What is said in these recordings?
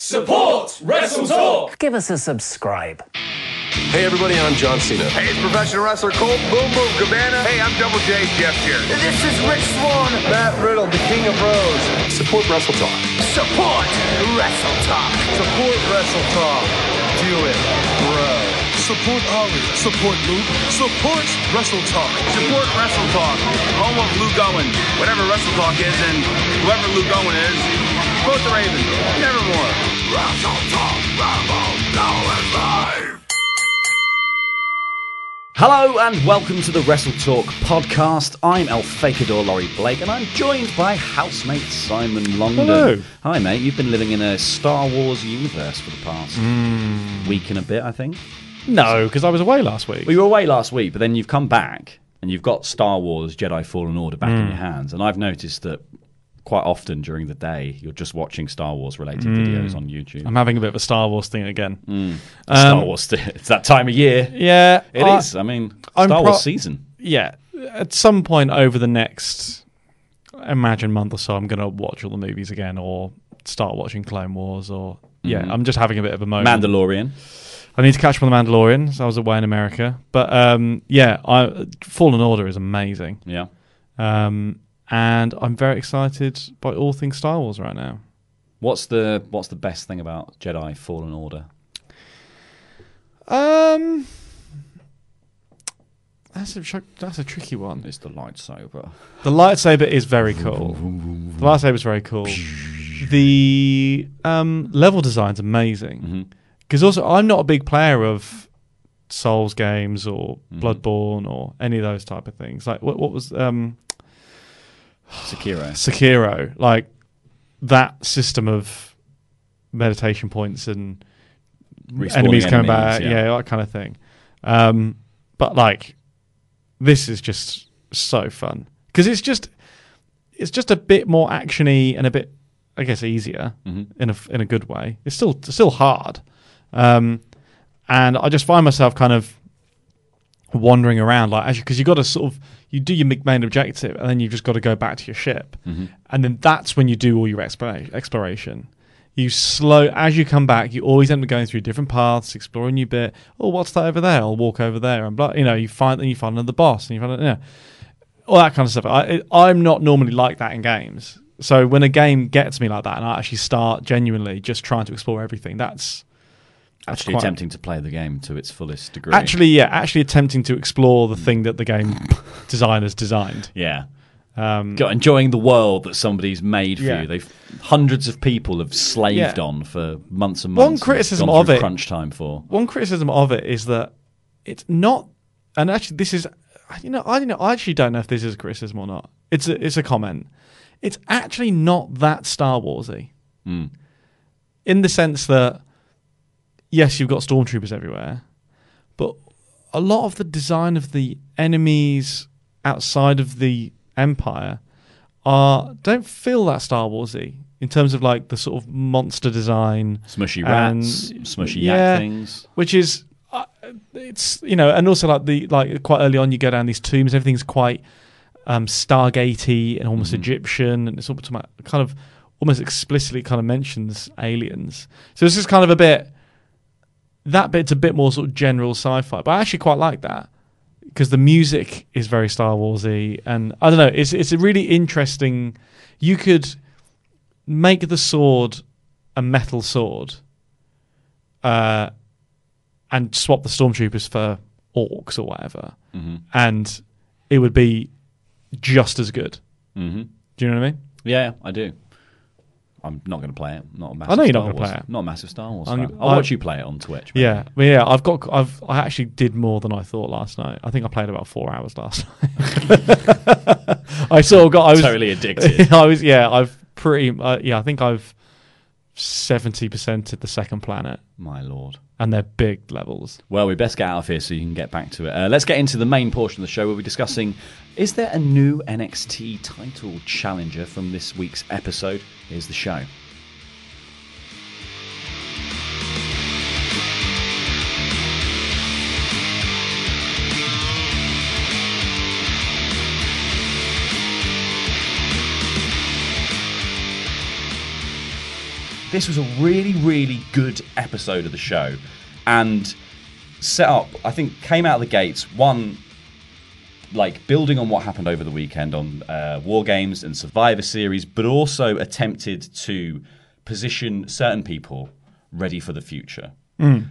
Support Wrestle Talk. Give us a subscribe. Hey everybody, I'm John Cena. Hey, it's professional wrestler Colt Boom Boom Cabana. Hey, I'm Double J Jeff here. This is Rich Swann. Matt Riddle, the King of Bros. Support Wrestle Talk. Support Wrestle Talk. Support Wrestle Talk. Do it, bro. Support Ollie. Support Luke. Support Wrestle Talk. Support Wrestle Talk. Home of Luke Owen. Whatever Wrestle Talk is, and whoever Luke Owen is, support the Ravens. Nevermore. Wrestle Talk. Rambo. Now is live. Hello and welcome to the Wrestle Talk podcast. I'm El Fakador Laurie Blake and I'm joined by housemate Simon Longden. Hello. Hi mate, you've been living in a Star Wars universe for the past Mm. week and a bit, I think. No, because I was away last week. Well, you were away last week, but then you've come back and you've got Star Wars Jedi Fallen Order back in Mm. your hands. And I've noticed that quite often during the day you're just watching Star Wars related Mm. videos on YouTube. I'm having a bit of a Star Wars thing again. Mm. Um, Star Wars, it's that time of year. Yeah, It is. I mean, Star pro- Wars season. Yeah, at some point over the next, imagine month or so, I'm going to watch all the movies again, or start watching Clone Wars, or yeah, Mhm. I'm just having a bit of a moment. Mandalorian. I need to catch up on the Mandalorian. So I was away in America, but um, yeah, I, Fallen Order is amazing. Yeah. Um, and I'm very excited by all things Star Wars right now. What's the What's the best thing about Jedi Fallen Order? Um, that's a tr- that's a tricky one. It's the lightsaber. The lightsaber is very cool. the lightsaber is very cool. The um, level design's amazing. Because also, I'm not a big player of Souls games or Bloodborne or any of those type of things. Like what what was um, Sekiro. Sekiro, like that system of meditation points and Respawning enemies coming back, yeah. yeah. that kind of thing. Um, but like, this is just so fun because it's just it's just a bit more actiony and a bit, I guess, easier Mhm. in a in a good way. It's still it's still hard, um, and I just find myself kind of wandering around like as you because you got to sort of you do your main objective and then you've just got to go back to your ship. Mhm. and then that's when you do all your exploration. You slow as you come back you always end up going through different paths exploring a new bit. Oh what's that over there? I'll walk over there and blah you know you find then you find another boss and you find you know, all that kind of stuff. I, i'm not normally like that in games. So when a game gets me like that and i actually start genuinely just trying to explore everything that's Actually quite- attempting to play the game to its fullest degree. Actually, yeah, actually attempting to explore the thing that the game designers designed. Yeah. Um, Got enjoying the world that somebody's made for Yeah. you. They've hundreds of people have slaved Yeah. on for months and months. One criticism of it- crunch time for. One criticism of it is that it's not, and actually, this is, you know, I don't know, I actually don't know if this is a criticism or not. It's a, it's a comment. It's actually not that Star Warsy, Mm. in the sense that yes, you've got stormtroopers everywhere, but a lot of the design of the enemies outside of the Empire are don't feel that Star Warsy in terms of like the sort of monster design, Smushy and- rats, smushy yak yeah, things. which is uh, it's you know, and also like the like quite early on you go down these tombs, everything's quite um, Stargatey and almost Egyptian, and it's all kind of almost explicitly kind of mentions aliens. So this is kind of a bit. That bit's a bit more sort of general sci-fi, but I actually quite like that because the music is very Star Warsy, and I don't know, it's it's a really interesting. You could make the sword a metal sword, uh, and swap the stormtroopers for orcs or whatever, mm-hmm. and it would be just as good. Mm-hmm. Do you know what I mean? Yeah, I do. I'm not going to play it. Not a massive I know you're Star not going to play it. Not a massive Star Wars I'm- fan. I'll I- watch you play it on Twitch. maybe. Yeah, but yeah, I've got, I've, I actually did more than I thought last night. I think I played about four hours last night. I sort of got, I was Totally addicted. I was, yeah, I've pretty, uh, yeah, I think I've seventy percent of the second planet, My lord. And they're big levels. Well, we best get out of here so you can get back to it. Uh, let's get into the main portion of the show. We'll be discussing is there a new NXT title challenger from this week's episode? Here's the show. This was a really, really good episode of the show. And set up, I think, came out of the gates. One, like building on what happened over the weekend on uh, War Games and Survivor Series, but also attempted to position certain people ready for the future.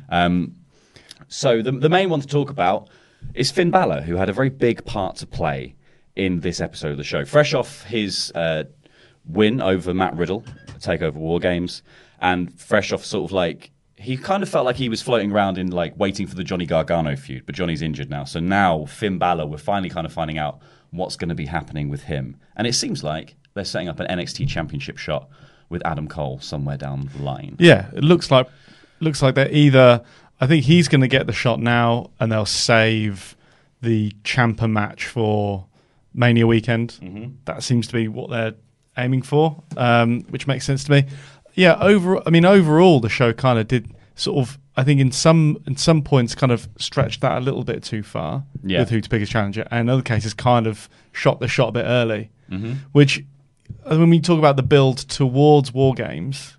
Um, so the, the main one to talk about is Finn Balor, who had a very big part to play in this episode of the show. Fresh off his uh, win over Matt Riddle, Takeover War Games, and fresh off sort of like he kind of felt like he was floating around in like waiting for the Johnny Gargano feud, but Johnny's injured now. So now Finn Balor, we're finally kind of finding out what's going to be happening with him, and it seems like they're setting up an NXT Championship shot with Adam Cole somewhere down the line. Yeah, it looks like looks like they're either. I think he's going to get the shot now, and they'll save the Ciampa match for Mania weekend. Mm-hmm. That seems to be what they're aiming for, um, which makes sense to me. Yeah, over. I mean, overall, the show kind of did sort of. I think in some in some points, kind of stretched that a little bit too far Yeah. with who to pick as challenger, and in other cases, kind of shot the shot a bit early. Mm-hmm. Which, uh, when we talk about the build towards war games,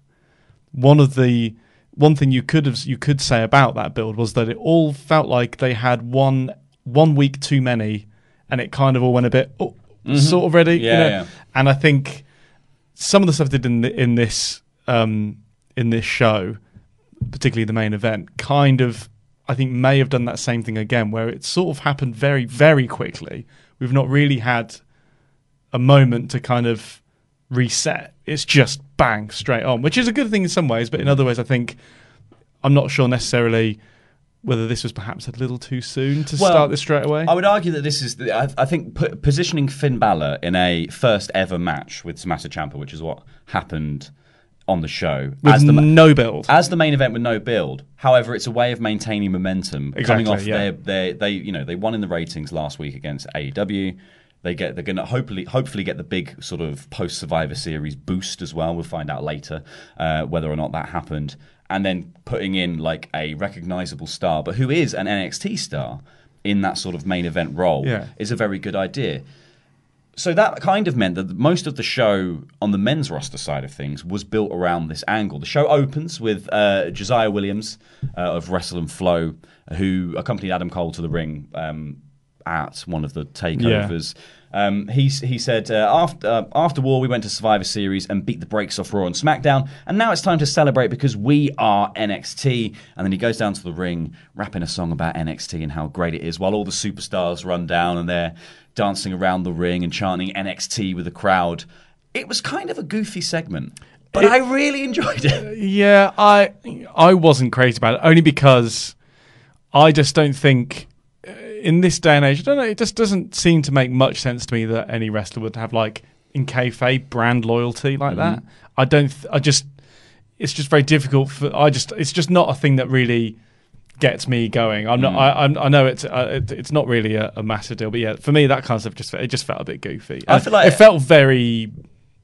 one of the one thing you could have you could say about that build was that it all felt like they had one one week too many, and it kind of all went a bit oh, sort of ready. you Mm-hmm. Know? yeah. And I think some of the stuff they did in, the, in this um, in this show, particularly the main event, kind of I think may have done that same thing again, where it sort of happened very very quickly. We've not really had a moment to kind of reset. It's just bang straight on, which is a good thing in some ways, but in other ways, I think I'm not sure necessarily whether this was perhaps a little too soon to Well, start this straight away. I would argue that this is, the, I, I think, pu- positioning Finn Balor in a first ever match with Tommaso Ciampa, which is what happened on the show, With as the no build. as the main event with no build. However, it's a way of maintaining momentum. Exactly, coming off yeah. their, their, they, you know, they won in the ratings last week against AEW. They get, they're going to hopefully, hopefully get the big sort of post Survivor Series boost as well. We'll find out later uh, whether or not that happened. And then putting in like a recognizable star, but who is an NXT star in that sort of main event role Yeah. is a very good idea. So that kind of meant that most of the show on the men's roster side of things was built around this angle. The show opens with uh, Josiah Williams uh, of Wrestle and Flow, who accompanied Adam Cole to the ring um, at one of the takeovers. Um, he, he said, uh, after, uh, after war, we went to Survivor Series and beat the brakes off Raw and SmackDown, and now it's time to celebrate because we are NXT. And then he goes down to the ring, rapping a song about NXT and how great it is, while all the superstars run down and they're dancing around the ring and chanting NXT with the crowd. It was kind of a goofy segment, but I really enjoyed it. Yeah, I I wasn't crazy about it only because I just don't think in this day and age, I don't know, it just doesn't seem to make much sense to me that any wrestler would have like in kayfabe brand loyalty like mm-hmm. that. I don't. Th- I just. It's just very difficult for. I just. It's just not a thing that really gets me going. I'm not. Mm. I, I'm, I know it's. Uh, it, it's not really a, a massive deal, but yeah, for me that kind of stuff just it just felt a bit goofy. I And feel like- it felt very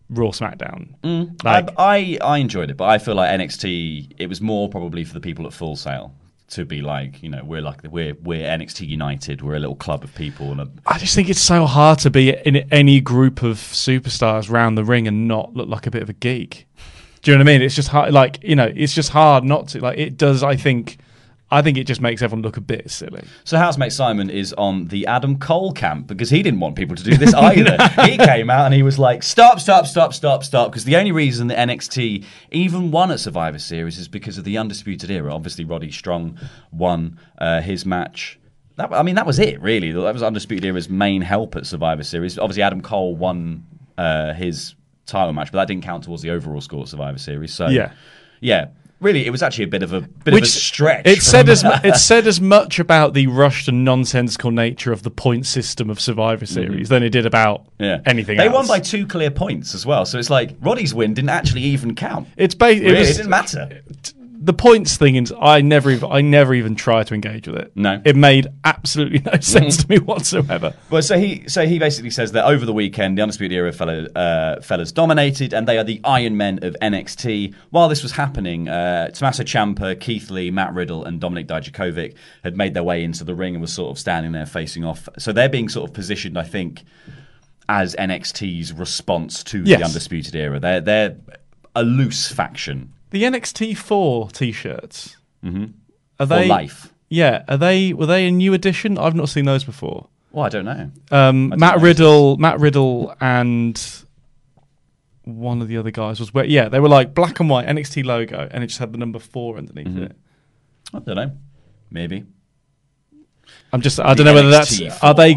Raw SmackDown. Mm. Like, I, I I enjoyed it, but I feel like NXT. It was more probably for the people at Full Sail to be like, you know, we're like we're we're NXT United. We're a little club of people, and a, I just think it's so hard to be in any group of superstars round the ring and not look like a bit of a geek. Do you know what I mean? It's just hard. Like you know, it's just hard not to. Like it does. I think. I think it just makes everyone look a bit silly. So housemate Simon is on the Adam Cole camp because he didn't want people to do this either. he came out and he was like, "Stop, stop, stop, stop, stop!" Because the only reason that NXT even won at Survivor Series is because of the Undisputed Era. Obviously, Roddy Strong won uh, his match. That, I mean, that was it really. That was Undisputed Era's main help at Survivor Series. Obviously, Adam Cole won uh, his title match, but that didn't count towards the overall score at Survivor Series. So Yeah. yeah. Really, it was actually a bit of a bit Which of a stretch. It said as mu- it said as much about the rushed and nonsensical nature of the point system of Survivor Series than it did about Mm-hmm. Yeah. anything They else. won by two clear points as well. So it's like Roddy's win didn't actually even count. It's ba- it Really, was- it didn't matter. The points thing is I never even I never even tried to engage with it. No. It made absolutely no sense to me whatsoever. Well, so he so he basically says that over the weekend, the Undisputed Era fella, uh, fellas dominated, and they are the Iron Men of NXT. While this was happening, uh, Tommaso Ciampa, Keith Lee, Matt Riddle, and Dominik Dijakovic had made their way into the ring and was sort of standing there facing off. So they're being sort of positioned, I think, as NXT's response to Yes. the Undisputed Era. They're they're a loose faction The NXT four t-shirts. Mm-hmm. Are for they life. Yeah, are they were they a new edition? I've not seen those before. Well, I don't know. Um, I Matt didn't Riddle, Matt Riddle, and one of the other guys was where. Yeah, they were like black and white NXT logo, and it just had the number four underneath Mm-hmm. it. I don't know. Maybe. I'm just. I don't know whether that's. NXT Are they?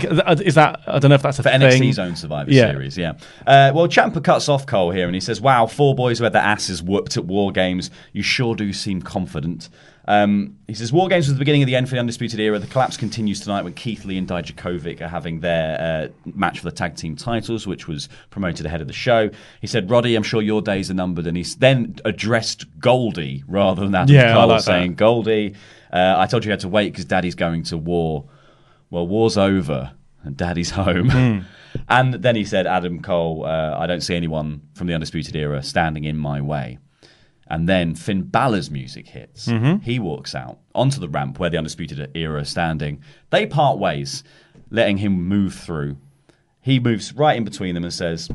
Is that? I don't know if that's a for thing. NXT's own Survivor Yeah. Series, yeah. Uh, well, Ciampa cuts off Cole here and he says, Wow, four boys who had their asses whooped at War Games. You sure do seem confident. Um, he says, War Games was the beginning of the end for the Undisputed Era. The collapse continues tonight when Keith Lee and Dijakovic are having their uh, match for the tag team titles, which was promoted ahead of the show. He said, Roddy, I'm sure your days are numbered. And he then addressed Goldie rather than Adam Yeah, Cole, like that. saying, Goldie, uh, I told you you had to wait because daddy's going to war. Well, war's over and daddy's home. Hmm. and then he said, Adam Cole, uh, I don't see anyone from the Undisputed Era standing in my way. And then Finn Balor's music hits. Mm-hmm. He walks out onto the ramp where the Undisputed Era are standing. They part ways, letting him move through. He moves right in between them and says,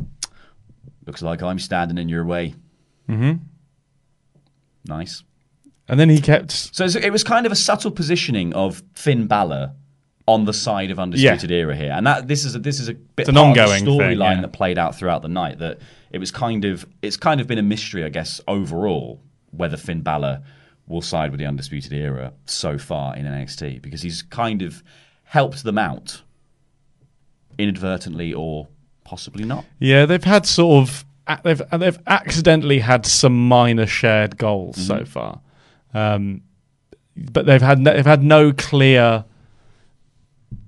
Looks like I'm standing in your way. Mm-hmm. Nice. And then he kept. So it was kind of a subtle positioning of Finn Balor on the side of Undisputed Era here, and that this is a, this is a bit It's an ongoing storyline yeah. that played out throughout the night. That it was kind of it's kind of been a mystery, I guess, overall whether Finn Balor will side with the Undisputed Era so far in NXT because he's kind of helped them out inadvertently or possibly not. Yeah, they've had sort of they've they've accidentally had some minor shared goals Mm-hmm. so far, um, but they've had no, they've had no clear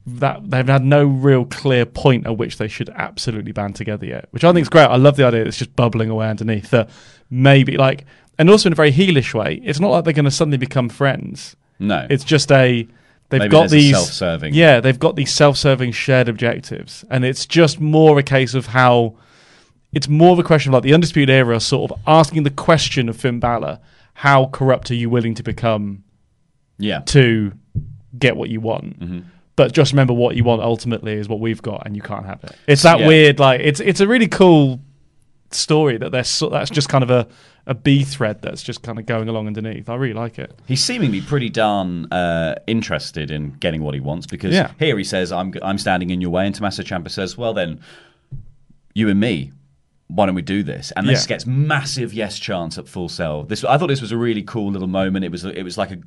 that they've had no real clear point at which they should absolutely band together yet. Which I think is great. I love the idea. that It's just bubbling away underneath that maybe like, and also in a very heelish way. It's not like they're going to suddenly become friends. No, It's just a they've Maybe got these self-serving. Yeah, they've got these self-serving shared objectives, and it's just more a case of how it's more of a question of like the undisputed era sort of asking the question of Finn Balor: How corrupt are you willing to become yeah. to get what you want? Mm-hmm. But just remember, what you want ultimately is what we've got, and you can't have it. It's that Yeah. weird, like it's it's a really cool story that there's so, that's just kind of a a B thread that's just kind of going along underneath. I really like it. He's seemingly pretty darn uh, interested in getting what he wants because Yeah. here he says, "I'm I'm standing in your way," and Tommaso Ciampa says, "Well then, you and me, why don't we do this?" And this Yeah. gets massive yes chance at Full Sail. This I thought this was a really cool little moment. It was it was like a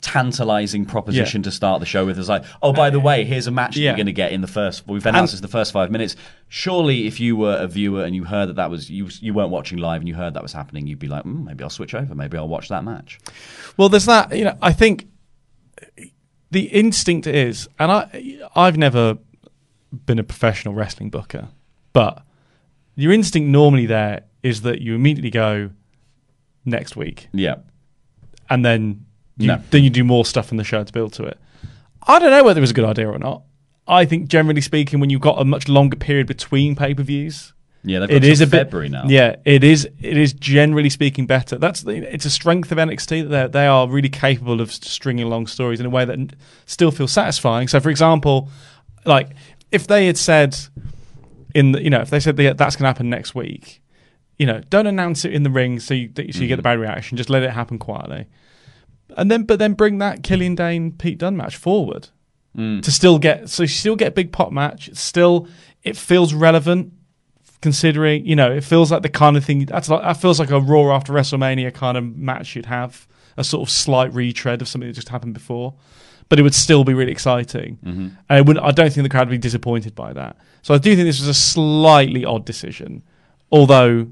tantalizing proposition Yeah. to start the show with. It's like, oh, by the way, here's a match Yeah. you're going to get in the first. We've announced this the first five minutes. Surely, if you were a viewer and you heard that that was you, you weren't watching live and you heard that was happening, you'd be like, mm, maybe I'll switch over. Maybe I'll watch that match. Well, there's that. You know, I think the instinct is, and I, I've never been a professional wrestling booker, but your instinct normally there is that you immediately go next week, Yeah. and then you, No. then you do more stuff in the show to build to it. I don't know whether it was a good idea or not. I think generally speaking, when you've got a much longer period between pay per views, Yeah, it is a bit- February now. Yeah, it is. It is generally speaking better. That's the, it's a strength of NXT that they are really capable of stringing along stories in a way that still feels satisfying. So, for example, like if they had said in the, you know if they said they, that's going to happen next week, you know, don't announce it in the ring so you, so you get the mm. bad reaction. Just let it happen quietly. And then but then bring that Killian Dain Pete Dunne match forward Mm. to still get so you still get a big pot match. It's still it feels relevant considering you know it feels like the kind of thing that's like that feels like a Raw after WrestleMania kind of match you'd have a sort of slight retread of something that just happened before, but it would still be really exciting. Mm-hmm. And I, wouldn't, I don't think the crowd would be disappointed by that. So I do think this was a slightly odd decision, although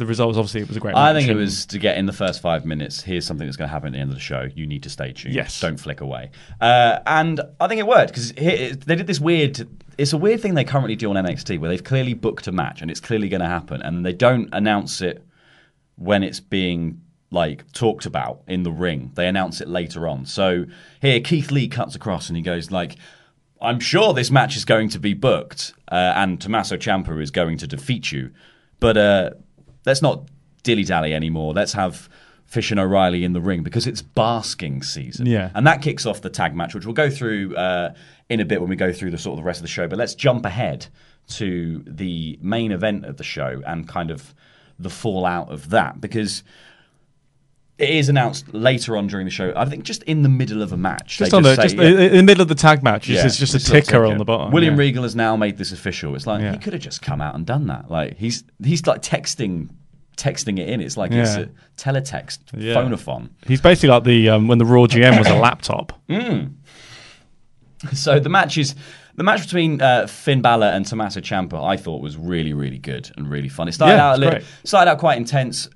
the results obviously it was a great. I match think it was to get in the first five minutes. Here's something that's going to happen at the end of the show. You need to stay tuned. Yes. don't flick away. Uh, and I think it worked because they did this weird. It's a weird thing they currently do on NXT where they've clearly booked a match and it's clearly going to happen, and they don't announce it when it's being like talked about in the ring. They announce it later on. So here, Keith Lee cuts across and he goes like. I'm sure this match is going to be booked, uh, and Tommaso Ciampa is going to defeat you. But uh, let's not dilly dally anymore. Let's have Fish and O'Reilly in the ring because it's basking season. Yeah. And that kicks off the tag match, which we'll go through uh, in a bit when we go through the sort of the rest of the show. But let's jump ahead to the main event of the show and kind of the fallout of that because it is announced later on during the show. I think just in the middle of a match. just on the say, just yeah, in the middle of the tag match. It's, yeah, it's just a ticker on the bottom. William yeah. Regal has now made this official. It's like he could have just come out and done that. Like he's he's like texting texting it in. It's like it's a teletext Yeah. phonophone. He's basically like the um, when the Raw GM was a laptop. So the match is the match between uh, Finn Balor and Tommaso Ciampa. I thought was really really good and really fun. It started Yeah, out a little, started out quite intense.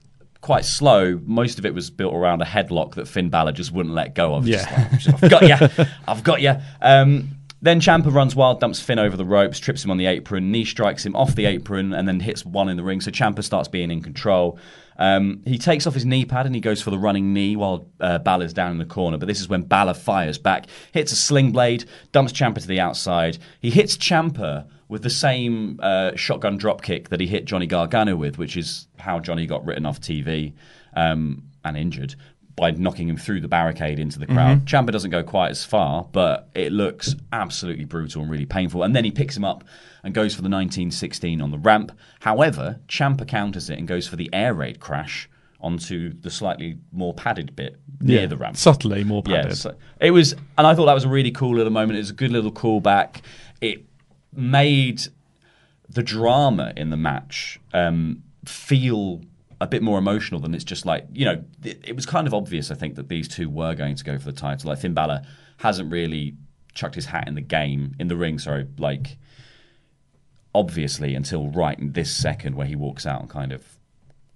Quite slow. Most of it was built around a headlock that Finn Balor just wouldn't let go of. Just Yeah. like, I've got you. I've got you. Um, then Ciampa runs wild, dumps Finn over the ropes, trips him on the apron, knee strikes him off the apron, and then hits one in the ring. So Ciampa starts being in control. Um, he takes off his knee pad and he goes for the running knee while uh, Balor's down in the corner. But this is when Balor fires back, hits a sling blade, dumps Ciampa to the outside. He hits Ciampa with the same uh, shotgun drop kick that he hit Johnny Gargano with, which is how Johnny got written off TV um, and injured by knocking him through the barricade into the crowd. Ciampa doesn't go quite as far, but it looks absolutely brutal and really painful. And then he picks him up and goes for the 1916 on the ramp. However, Ciampa counters it and goes for the air raid crash onto the slightly more padded bit near Yeah, the ramp. subtly more Yeah, padded. so it was, and I thought that was a really cool little moment. It was a good little callback. It made the drama in the match um, feel a bit more emotional than it's just like you know. It, it was kind of obvious, I think, that these two were going to go for the title. Like Finn Balor hasn't really chucked his hat in the game in the ring. Sorry, like obviously until right in this second where he walks out and kind of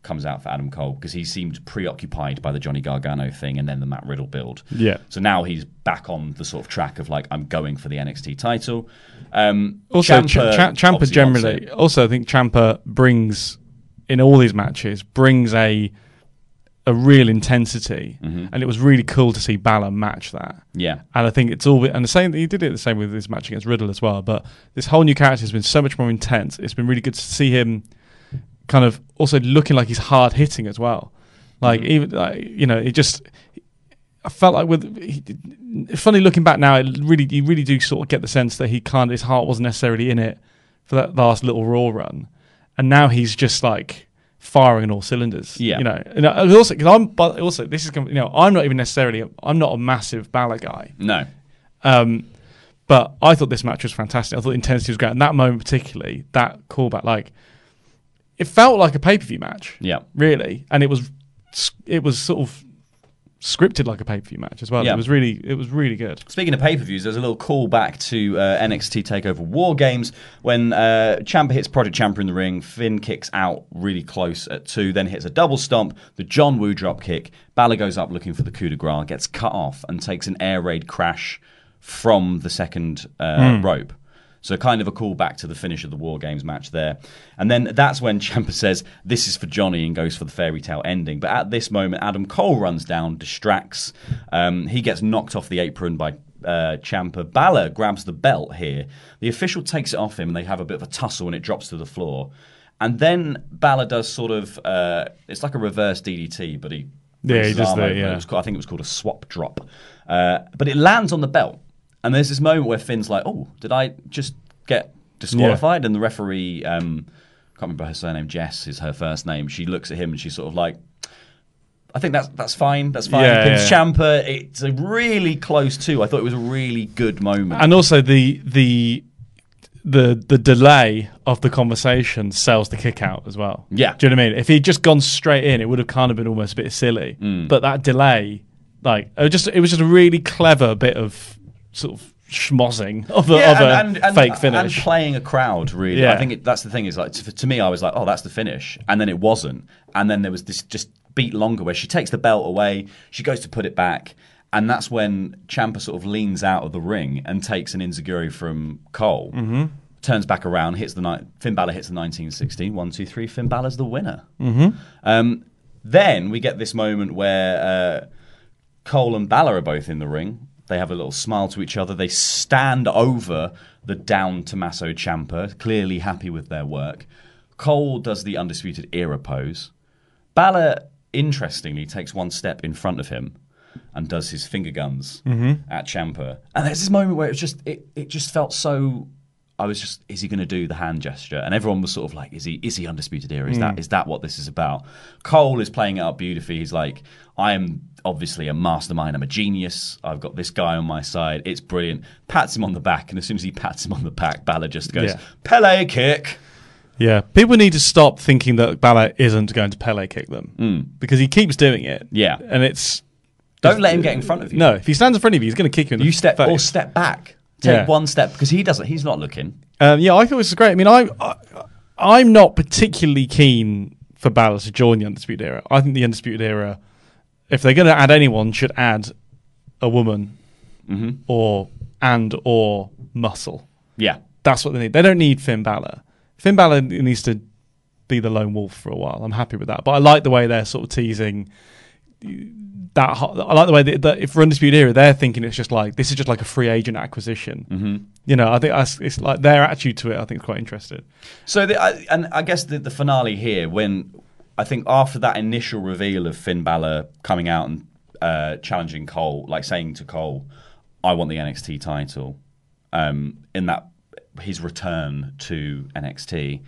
comes out for Adam Cole because he seemed preoccupied by the Johnny Gargano thing and then the Matt Riddle build. Yeah. So now he's back on the sort of track of like I'm going for the NXT title. Um, Also, Ciampa Ch- Ch- Ciampa generally. Also, I think Ciampa brings in all these matches brings a a real intensity, and it was really cool to see Balor match that. Mm-hmm. Yeah. And I think it's all and the same. He did it the same with his match against Riddle as well. But this whole new character has been so much more intense. It's been really good to see him kind of also looking like he's hard hitting as well. Like Mm-hmm. even like, you know, it just. I felt like with he, funny looking back now, it really you really do sort of get the sense that he kind of his heart wasn't necessarily in it for that last little Raw run, and now he's just like firing on all cylinders. Yeah. you know, and also because I'm but also this is you know I'm not even necessarily I'm not a massive Balor guy. No. Um, but I thought this match was fantastic. I thought the intensity was great. And that moment, particularly, that callback, like, it felt like a pay per view match. Yeah. Really. And it was, it was sort of scripted like a pay per view match as well. Yeah. It was really, it was really good. Speaking of pay per views, there's a little callback to uh, NXT Takeover War Games when uh, Ciampa hits Project Ciampa in the ring. Finn kicks out really close at two, then hits a double stomp, the John Woo drop kick. Balor goes up looking for the coup de grace, gets cut off, and takes an air raid crash from the second uh, rope. So kind of a callback to the finish of the War Games match there. And then that's when Ciampa says, this is for Johnny and goes for the fairy tale ending. But at this moment, Adam Cole runs down, distracts. Um, he gets knocked off the apron by uh, Ciampa. Balor grabs the belt here. The official takes it off him and they have a bit of a tussle and it drops to the floor. And then Balor does sort of, uh, it's like a reverse DDT, but he Yeah, he does that, yeah. Was called- I think it was called a swap drop. Uh, but it lands on the belt. And there's this moment where Finn's like, oh, did I just get disqualified? And the referee, um, can't remember her surname, Jess is her first name. She looks at him and she's sort of like, I think that's that's fine. That's fine. Yeah, Pins yeah. Ciampa. It's a really close too. I thought it was a really good moment. and also the the the the delay of the conversation sells the kick out as well. Yeah. do you know what I mean? If he'd just gone straight in, it would have kind of been almost a bit silly. Mm. But that delay, like, it just it was just a really clever bit of sort of schmozzing of a, Yeah, of a and, and, and, fake and finish. playing a crowd. Really, Yeah. I think it, that's the thing. Is like to, to me, I was like, oh, that's the finish, and then it wasn't, and then there was this just beat longer where she takes the belt away, she goes to put it back. And that's when Ciampa sort of leans out of the ring and takes an Enzuigiri from Cole. Mhm. Turns back around, hits the ni- Finn Balor hits the 1916. One, two, three. Finn Balor's the winner. Mhm. Um, then we get this moment where uh, Cole and Balor are both in the ring. They have a little smile to each other. They stand over the down Tommaso Ciampa, clearly happy with their work. Cole does the undisputed era pose. Balor, interestingly, takes one step in front of him and does his finger guns Mhm. at Ciampa. And there's this moment where it was just it, it just felt so. I was just, is he going to do the hand gesture? And everyone was sort of like, is he is he undisputed era? Is Mm. that is that what this is about? Cole is playing it up beautifully. He's like, I am obviously a mastermind. I'm a genius. I've got this guy on my side. It's brilliant. Pats him on the back, and as soon as he pats him on the back, Balor just goes, Yeah. Pele kick. Yeah, people need to stop thinking that Balor isn't going to Pele kick them because he keeps doing it. Yeah. and it's Don't let him get in front of you. no. If he stands in front of you, he's going to kick you in the You step face. or step back. Take Yeah. one step because he doesn't. He's not looking. Um, yeah, I thought this was great. I mean, I, I I'm not particularly keen for Balor to join the Undisputed Era. I think the Undisputed Era, if they're going to add anyone, should add a woman Mhm. or and or muscle. Yeah. That's what they need. They don't need Finn Balor. Finn Balor needs to be the lone wolf for a while. I'm happy with that. But I like the way they're sort of teasing that. I like the way that, that if for Undisputed Era, they're thinking it's just like this is just like a free agent acquisition. Mhm. You know, I think that's it's like their attitude to it. I think is quite interesting. So, the, I, and I guess the, the finale here, when I think after that initial reveal of Finn Balor coming out and uh, challenging Cole, like saying to Cole, "I want the NXT title," um, in that his return to NXT,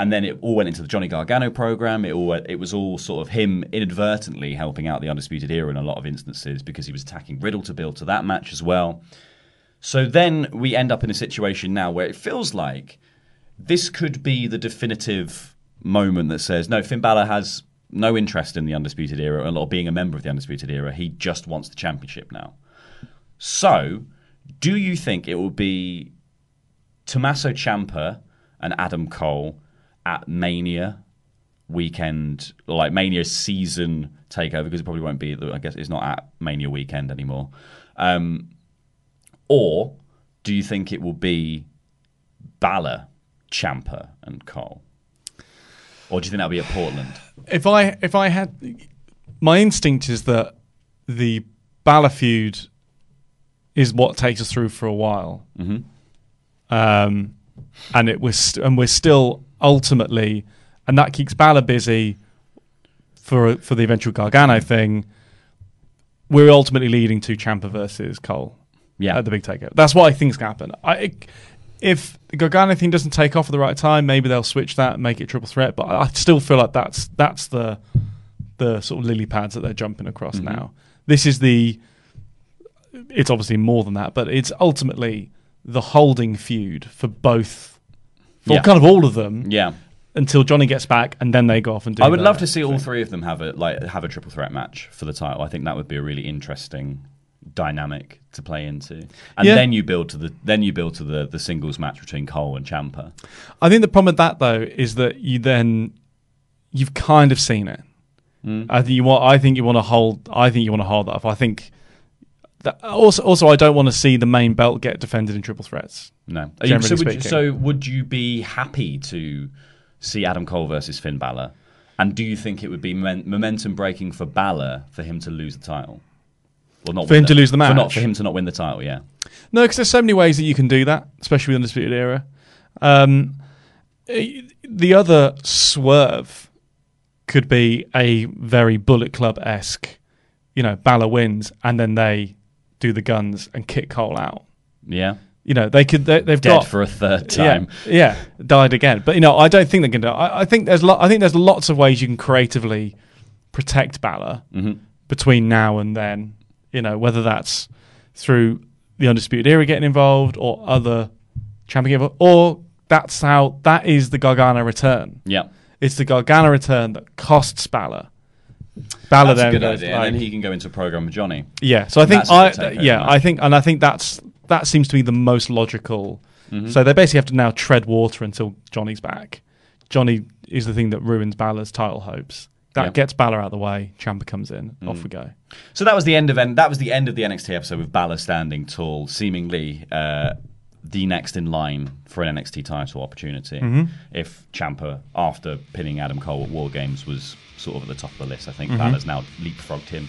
and then it all went into the Johnny Gargano program. It all it was all sort of him inadvertently helping out the Undisputed Era in a lot of instances because he was attacking Riddle to build to that match as well. So then we end up in a situation now where it feels like this could be the definitive moment that says, no, Finn Balor has no interest in the Undisputed Era or being a member of the Undisputed Era. He just wants the championship now. So, do you think it will be Tommaso Ciampa and Adam Cole at Mania weekend, like Mania season takeover? Because it probably won't be. I guess it's not at Mania weekend anymore. Um, or do you think it will be Balor, Ciampa, and Cole? Or do you think that'll be at Portland? If I if I had my instinct is that the Balor feud is what takes us through for a while, Mhm. um, and it was st- and we're still ultimately, and that keeps Balor busy for for the eventual Gargano thing. We're ultimately leading to Ciampa versus Cole, Yeah. at the big takeover. That's what I think's going to happen. I, if the Gargano thing doesn't take off at the right time, maybe they'll switch that and make it triple threat. But I still feel like that's that's the the sort of lily pads that they're jumping across Mhm. now. This is the. It's obviously more than that, but it's ultimately the holding feud for both, for Yeah. kind of all of them. Yeah. Until Johnny gets back, and then they go off and do. I would love to see all three of them have a like have a triple threat match for the title. I think that would be a really interesting dynamic to play into. And Yeah. then you build to the then you build to the the singles match between Cole and Ciampa. I think the problem with that though is that you then you've kind of seen it. Mm. I think you want. I think you want to hold. I think you want to hold that up. I think. That, also, also, I don't want to see the main belt get defended in triple threats. No. You- so, would you, so would you be happy to see Adam Cole versus Finn Balor? And do you think it would be men- momentum breaking for Balor for him to lose the title? Well, not For him to lose the For, not, for him to not win the title, yeah. No, because there's so many ways that you can do that, especially with Undisputed Era. Um, eh, the other swerve could be a very Bullet Club esque, you know, Balor wins and then they do the guns and kick Cole out. Yeah. You know, they could. They, they've Dead got for a third time. Yeah, died again. But you know, I don't think they're going to. I, I think there's. Lo- I think there's lots of ways you can creatively protect Balor Mhm. between now and then. You know, whether that's through the Undisputed Era getting involved or other champion, or that's how that is the Gargano return. Yeah. It's the Gargano return that costs Balor. Balor That's a then good goes idea. like- and then he can go into a program with Johnny. yeah, so I think a I good yeah. I think and I think that's that seems to be the most logical. Mhm. So they basically have to now tread water until Johnny's back. Johnny is the thing that ruins Balor's title hopes. That Yeah. gets Balor out of the way. Ciampa comes in. Off Mm. we go. So that was the end of that was the end of the NXT episode with Balor standing tall, seemingly uh, the next in line for an NXT title opportunity. Mhm. If Ciampa, after pinning Adam Cole at War Games, was sort of at the top of the list, I think Mhm. Balor's now leapfrogged him.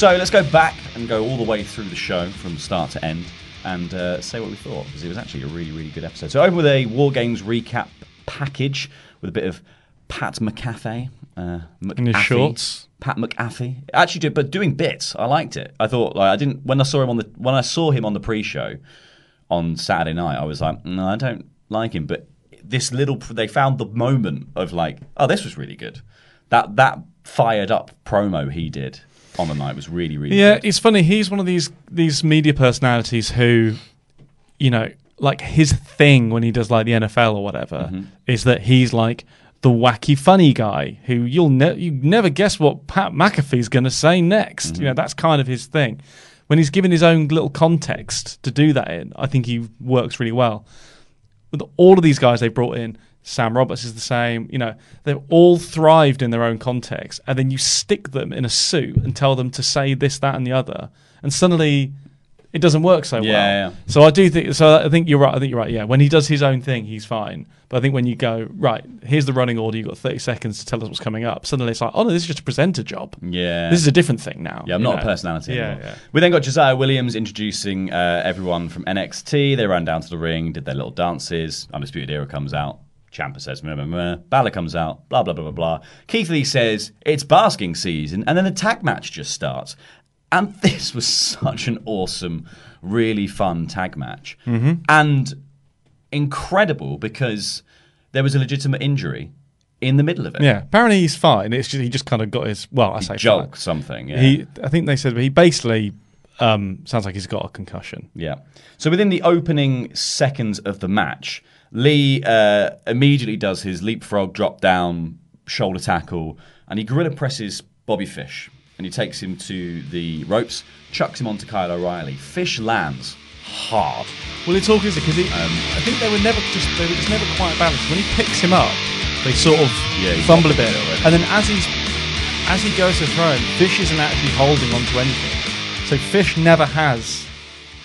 So let's go back and go all the way through the show from start to end and uh, say what we thought because it was actually a really, really good episode. So, over with a War Games recap package with a bit of Pat McAfee. Uh, In his shorts. Pat McAfee. Actually, did, but doing bits. I liked it. I thought like I didn't when I saw him on the when I saw him on the pre-show on Saturday night. I was like, no, I don't like him. But this little they found the moment of like, oh, this was really good. That that fired up promo he did on the night was really really Yeah, good. it's funny. He's one of these these media personalities who, you know, like his thing when he does like the NFL or whatever Mm-hmm. is that he's like the wacky funny guy who you'll ne- you never guess what Pat McAfee's going to say next. Mm-hmm. You know, that's kind of his thing. When he's given his own little context to do that in, I think he works really well. With all of these guys they brought in, Sam Roberts is the same. You know, they've all thrived in their own context, and then you stick them in a suit and tell them to say this, that, and the other, and suddenly it doesn't work so Yeah, well. yeah. So I do think. So I think you're right. I think you're right. Yeah, when he does his own thing, he's fine. But I think when you go right, here's the running order. You've got 30 seconds to tell us what's coming up. Suddenly it's like, oh no, this is just a presenter job. Yeah. This is a different thing now. Yeah, I'm not know? a personality Yeah, anymore. yeah. We then got Josiah Williams introducing uh, everyone from NXT. They ran down to the ring, did their little dances. Undisputed Era comes out. Ciampa says, meh, meh, meh. Balor comes out, blah, blah, blah, blah, blah. Keith Lee says, it's basking season. And then the tag match just starts. And this was such an awesome, really fun tag match. Mhm. And incredible because there was a legitimate injury in the middle of it. Yeah, apparently he's fine. It's just he just kind of got his well, I say jolk fine. something, yeah. He, I think they said he basically um, sounds like he's got a concussion. Yeah. So within the opening seconds of the match, Lee uh, immediately does his leapfrog drop down shoulder tackle and he gorilla presses Bobby Fish and he takes him to the ropes, chucks him onto Kyle O'Reilly. Fish lands hard. Well, it's all because he. Um, I think they were never just they were just never quite balanced. When he picks him up, they sort of Yeah, fumble a bit, a bit already. and then as he's as he goes to throw him, Fish isn't actually holding onto anything. So Fish never has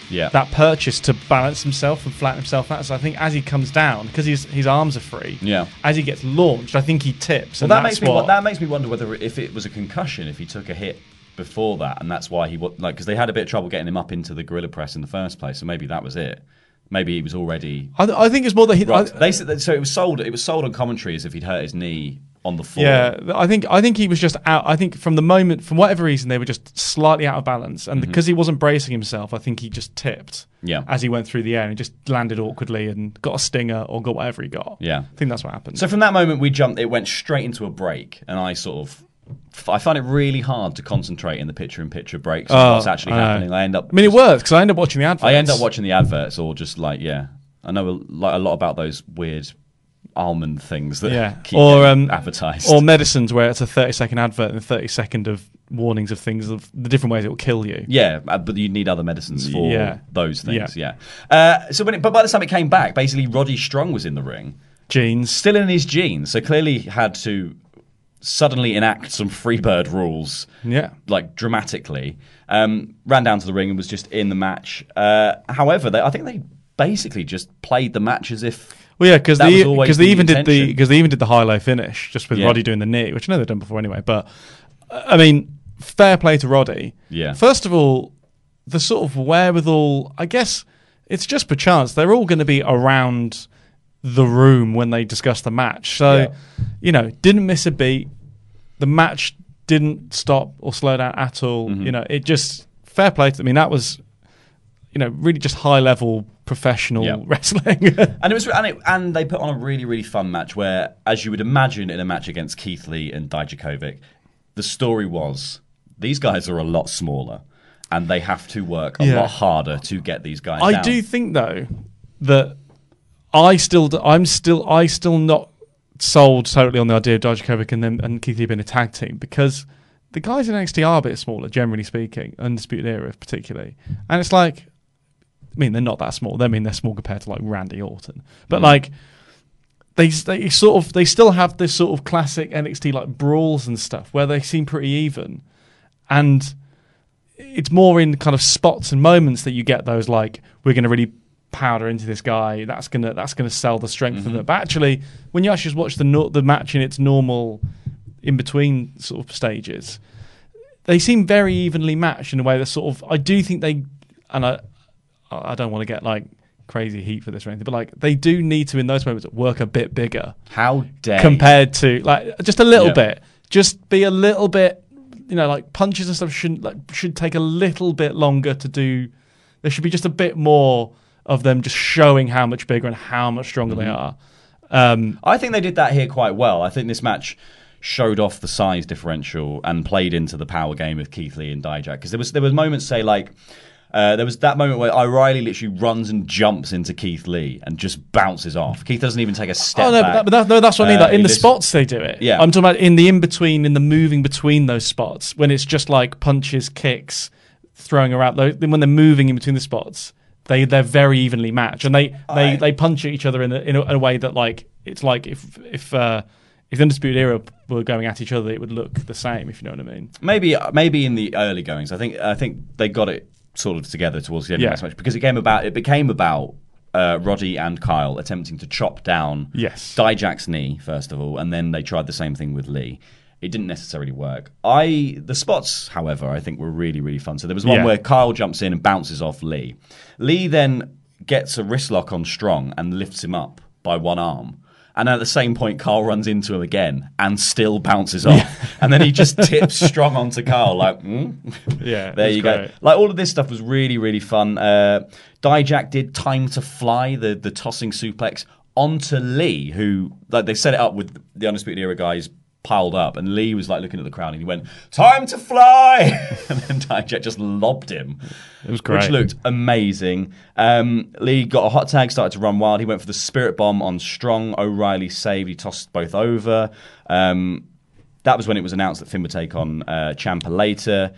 Yeah. that purchase to balance himself and flatten himself out. So I think as he comes down, because his his arms are free, Yeah. as he gets launched, I think he tips. Well, and that makes me what, that makes me wonder whether if it was a concussion, if he took a hit before that, and that's why he like because they had a bit of trouble getting him up into the gorilla press in the first place, so maybe that was it. Maybe he was already. I, I think it's more that he. Right. I- they said that, so it was sold. It was sold on commentary as if he'd hurt his knee on the floor. Yeah, I think I think he was just out. I think from the moment, from whatever reason, they were just slightly out of balance, and Mhm. because he wasn't bracing himself, I think he just tipped. Yeah. as he went through the air and he just landed awkwardly and got a stinger or got whatever he got. Yeah. I think that's what happened. So from that moment, we jumped. It went straight into a break, and I sort of. I find it really hard to concentrate in the picture-in-picture breaks on Oh, what's actually I know. happening. I end up. I mean, it works because I end up watching the adverts. I end up watching the adverts, or just like yeah. I know a, like a lot about those weird almond things that yeah, keep or um, advertised. or medicines where it's a thirty-second advert and thirty-second of warnings of things of the different ways it will kill you. Yeah, uh, but you need other medicines for Yeah. those things. Yeah. Uh, so when it, but by the time it came back, basically Roddy Strong was in the ring, jeans, still in his jeans. So clearly had to suddenly enact some Freebird rules. Yeah. like dramatically. Um, ran down to the ring and was just in the match. Uh, however, they, I think they basically just played the match as if. Well, yeah, because they because they the even did the because they even did the high low finish just with Yeah. Roddy doing the knee, which I know they've done before anyway. But uh, I mean, fair play to Roddy. Yeah. First of all, the sort of wherewithal. I guess it's just per chance they're all going to be around the room when they discuss the match. So, Yeah. you know, didn't miss a beat. The match didn't stop or slow down at all. Mm-hmm. You know, it just fair play to. I mean, that was. You know, really just high level professional Yeah. wrestling. And it was, and, it, and they put on a really, really fun match where, as you would imagine, in a match against Keith Lee and Dijakovic, the story was these guys are a lot smaller, and they have to work a Yeah. lot harder to get these guys. I down. do think though that I still I'm still I still not sold totally on the idea of Dijakovic and them and Keith Lee being a tag team because the guys in NXT are a bit smaller, generally speaking, Undisputed Era particularly, and it's like. I mean, they're not that small. I mean, they're small compared to like Randy Orton, but Mm. like they they sort of they still have this sort of classic NXT like brawls and stuff where they seem pretty even, and it's more in kind of spots and moments that you get those like we're going to really powder into this guy. That's gonna that's gonna sell the strength of Mhm. it. But actually, when you actually just watch the the match in its normal in between sort of stages, they seem very evenly matched in a way that sort of I do think they and I I don't want to get like crazy heat for this or anything, but like they do need to in those moments work a bit bigger. How dare compared to like just a little Yeah. bit, just be a little bit, you know, like punches and stuff shouldn't like should take a little bit longer to do. There should be just a bit more of them just showing how much bigger and how much stronger they Mhm. are. Um, I think they did that here quite well. I think this match showed off the size differential and played into the power game of Keith Lee and Dijak because there was there was moments say like. Uh, there was that moment where O'Reilly literally runs and jumps into Keith Lee and just bounces off. Keith doesn't even take a step oh no, back. but, that, no, that's what I mean. Uh, Like in the spots they do it. Yeah. I'm talking about in the in between, in the moving between those spots when it's just like punches, kicks, throwing around. Those, then when they're moving in between the spots, they they're very evenly matched, and they they, I- they punch at each other in a, in a, in a way that like it's like if if uh, if the Undisputed Era were going at each other, it would look the same. If you know what I mean. Maybe maybe in the early goings, I think I think they got it sort of together towards the end Yeah. of this match because it came about. It became about uh, Roddy and Kyle attempting to chop down Yes. Dijak's knee first of all, and then they tried the same thing with Lee. It didn't necessarily work. I the spots, however, I think were really really fun. So there was one Yeah. where Kyle jumps in and bounces off Lee. Lee then gets a wrist lock on Strong and lifts him up by one arm. And at the same point, Carl runs into him again and still bounces off. and then he just tips strong onto Carl, like, mm? Yeah, there you great. go. Like all of this stuff was really, really fun. Uh, Dijak did time to fly, the the tossing suplex onto Lee, who like they set it up with the Undisputed Era guys piled up, and Lee was like looking at the crowd and he went, "Time to fly!" and then Dijak just lobbed him. It was great, Which looked amazing. Um, Lee got a hot tag, started to run wild. He went for the spirit bomb on Strong. O'Reilly saved. He tossed both over. Um, that was when it was announced that Finn would take on uh, Ciampa later.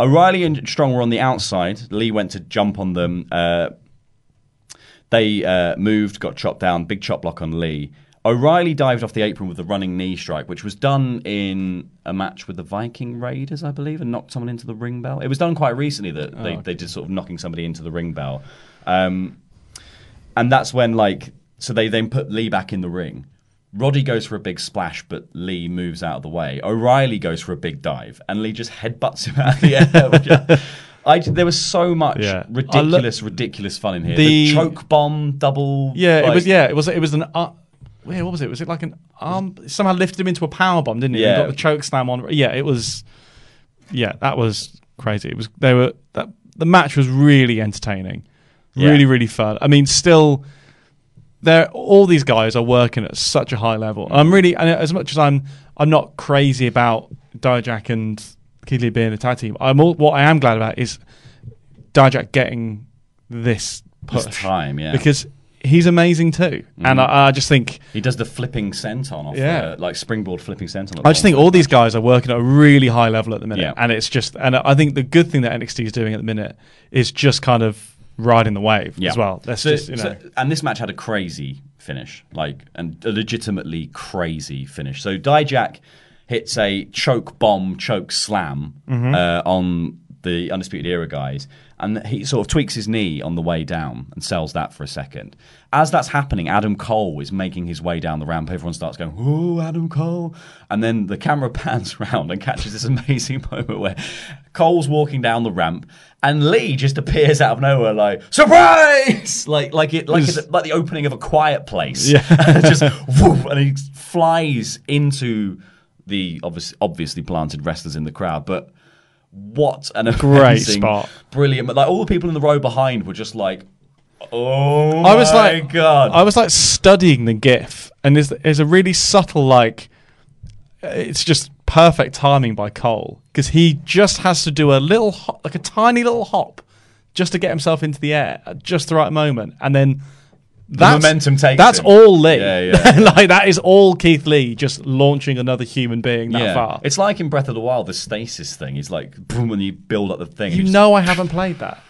O'Reilly and Strong were on the outside. Lee went to jump on them. Uh, they uh, moved, got chopped down, big chop block on Lee. O'Reilly dived off the apron with a running knee strike, which was done in a match with the Viking Raiders, I believe, and knocked someone into the ring bell. It was done quite recently that they, okay. they did sort of knocking somebody into the ring bell. Um, and that's when, like, so they then put Lee back in the ring. Roddy goes for a big splash, but Lee moves out of the way. O'Reilly goes for a big dive, and Lee just headbutts him out of the air. I- there was so much Yeah. Ridiculous, ridiculous fun in here. The, The- choke bomb, double. Yeah, it was. Yeah, it was. It was an. Uh, what was it? Was it like an arm? Somehow lifted him into a power bomb, didn't it? Yeah. And got the choke slam on. Yeah, it was. Yeah, that was crazy. It was. They were. That the match was really entertaining, Yeah. really, really fun. I mean, still, they're all these guys are working at such a high level. I'm mm. really, and as much as I'm, I'm not crazy about Dijak and Keith being a tag team. I'm all, what I am glad about is Dijak getting this This time, yeah. because he's amazing too, and Mhm. I, I just think He does the flipping senton off, Yeah. uh, like springboard flipping senton. I just think all these guys are working at a really high level at the minute, Yeah. and it's just, and I think the good thing that NXT is doing at the minute is just kind of riding the wave as well. That's So- just you know, so- and this match had a crazy finish, like and a legitimately crazy finish. So Dijak hits a choke bomb, choke slam Mhm. uh, on the Undisputed Era guys, and he sort of tweaks his knee on the way down and sells that for a second. As that's happening, Adam Cole is making his way down the ramp. Everyone starts going, "Oh, Adam Cole!" And then the camera pans round and catches this amazing moment where Cole's walking down the ramp, and Lee just appears out of nowhere, like surprise, like like it, like It's- like the opening of a quiet place. Yeah. just woof, and he flies into the obviously obviously planted wrestlers in the crowd, but. What an Great amazing, spot. brilliant! But like all the people in the row behind were just like, "Oh I was my like, god!" I was like studying the GIF, and there's, there's a really subtle like, it's just perfect timing by Cole because he just has to do a little hop, like a tiny little hop, just to get himself into the air at just the right moment, and then. That's, momentum takes That's him. all Lee. Yeah, yeah. like that is all Keith Lee just launching another human being that yeah. far. It's like in Breath of the Wild, the stasis thing. He's like, boom, when you build up the thing. You just- know I haven't played that.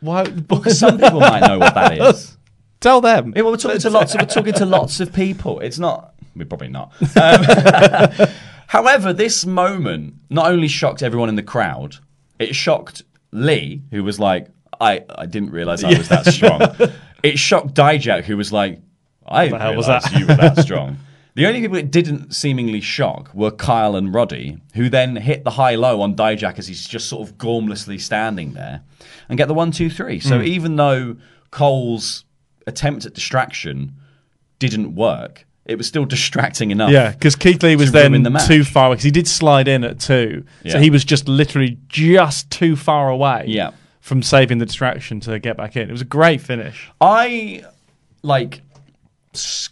Why? Some people might know what that is. Tell them. Yeah, well, we're talking to lots. Of, we're talking to lots of people. It's not. We're probably not. Um, however, this moment not only shocked everyone in the crowd, it shocked Lee, who was like, "I, I didn't realize I was that strong." It shocked Dijak, who was like, "I the hell was that?" you were that strong." The only people it didn't seemingly shock were Kyle and Roddy, who then hit the high low on Dijak as he's just sort of gormlessly standing there and get the one, two, three. So Mm. even though Cole's attempt at distraction didn't work, it was still distracting enough. Yeah, because Keith Lee was then the too far because he did slide in at two, so he was just literally just too far away. Yeah. From saving the distraction to get back in. It was a great finish. I like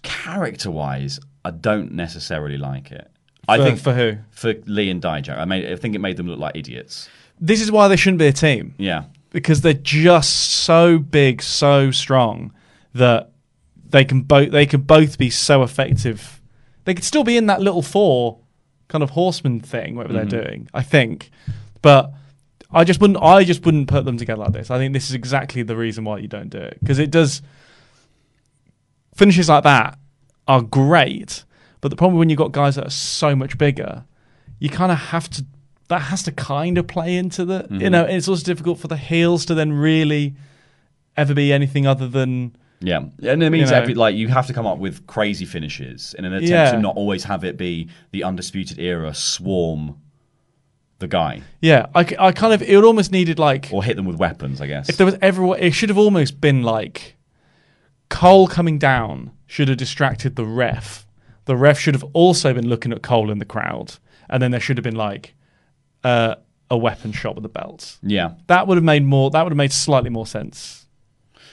character wise, I don't necessarily like it. I For- think for who? For Lee and Dijak. I made I think it made them look like idiots. This is why they shouldn't be a team. Yeah. because they're just so big, so strong that they can both they could both be so effective. They could still be in that little four kind of horseman thing, whatever Mhm. they're doing. I think, but I just wouldn't. I just wouldn't put them together like this. I think this is exactly the reason why you don't do it because it does. Finishes like that are great, but the problem when you've got guys that are so much bigger, you kind of have to. That has to kind of play into the. You Mhm. know, it's also difficult for the heels to then really ever be anything other than. Yeah, and it means You know. every, like you have to come up with crazy finishes in an attempt Yeah. to not always have it be the undisputed era swarm the guy Yeah, I, I kind of. It almost needed like. or hit them with weapons. I guess. If there was ever, it should have almost been like Cole coming down, should have distracted the ref. The ref should have also been looking at Cole in the crowd, and then there should have been like uh, a weapon shot with the belt. Yeah. That would have made more. That would have made slightly more sense.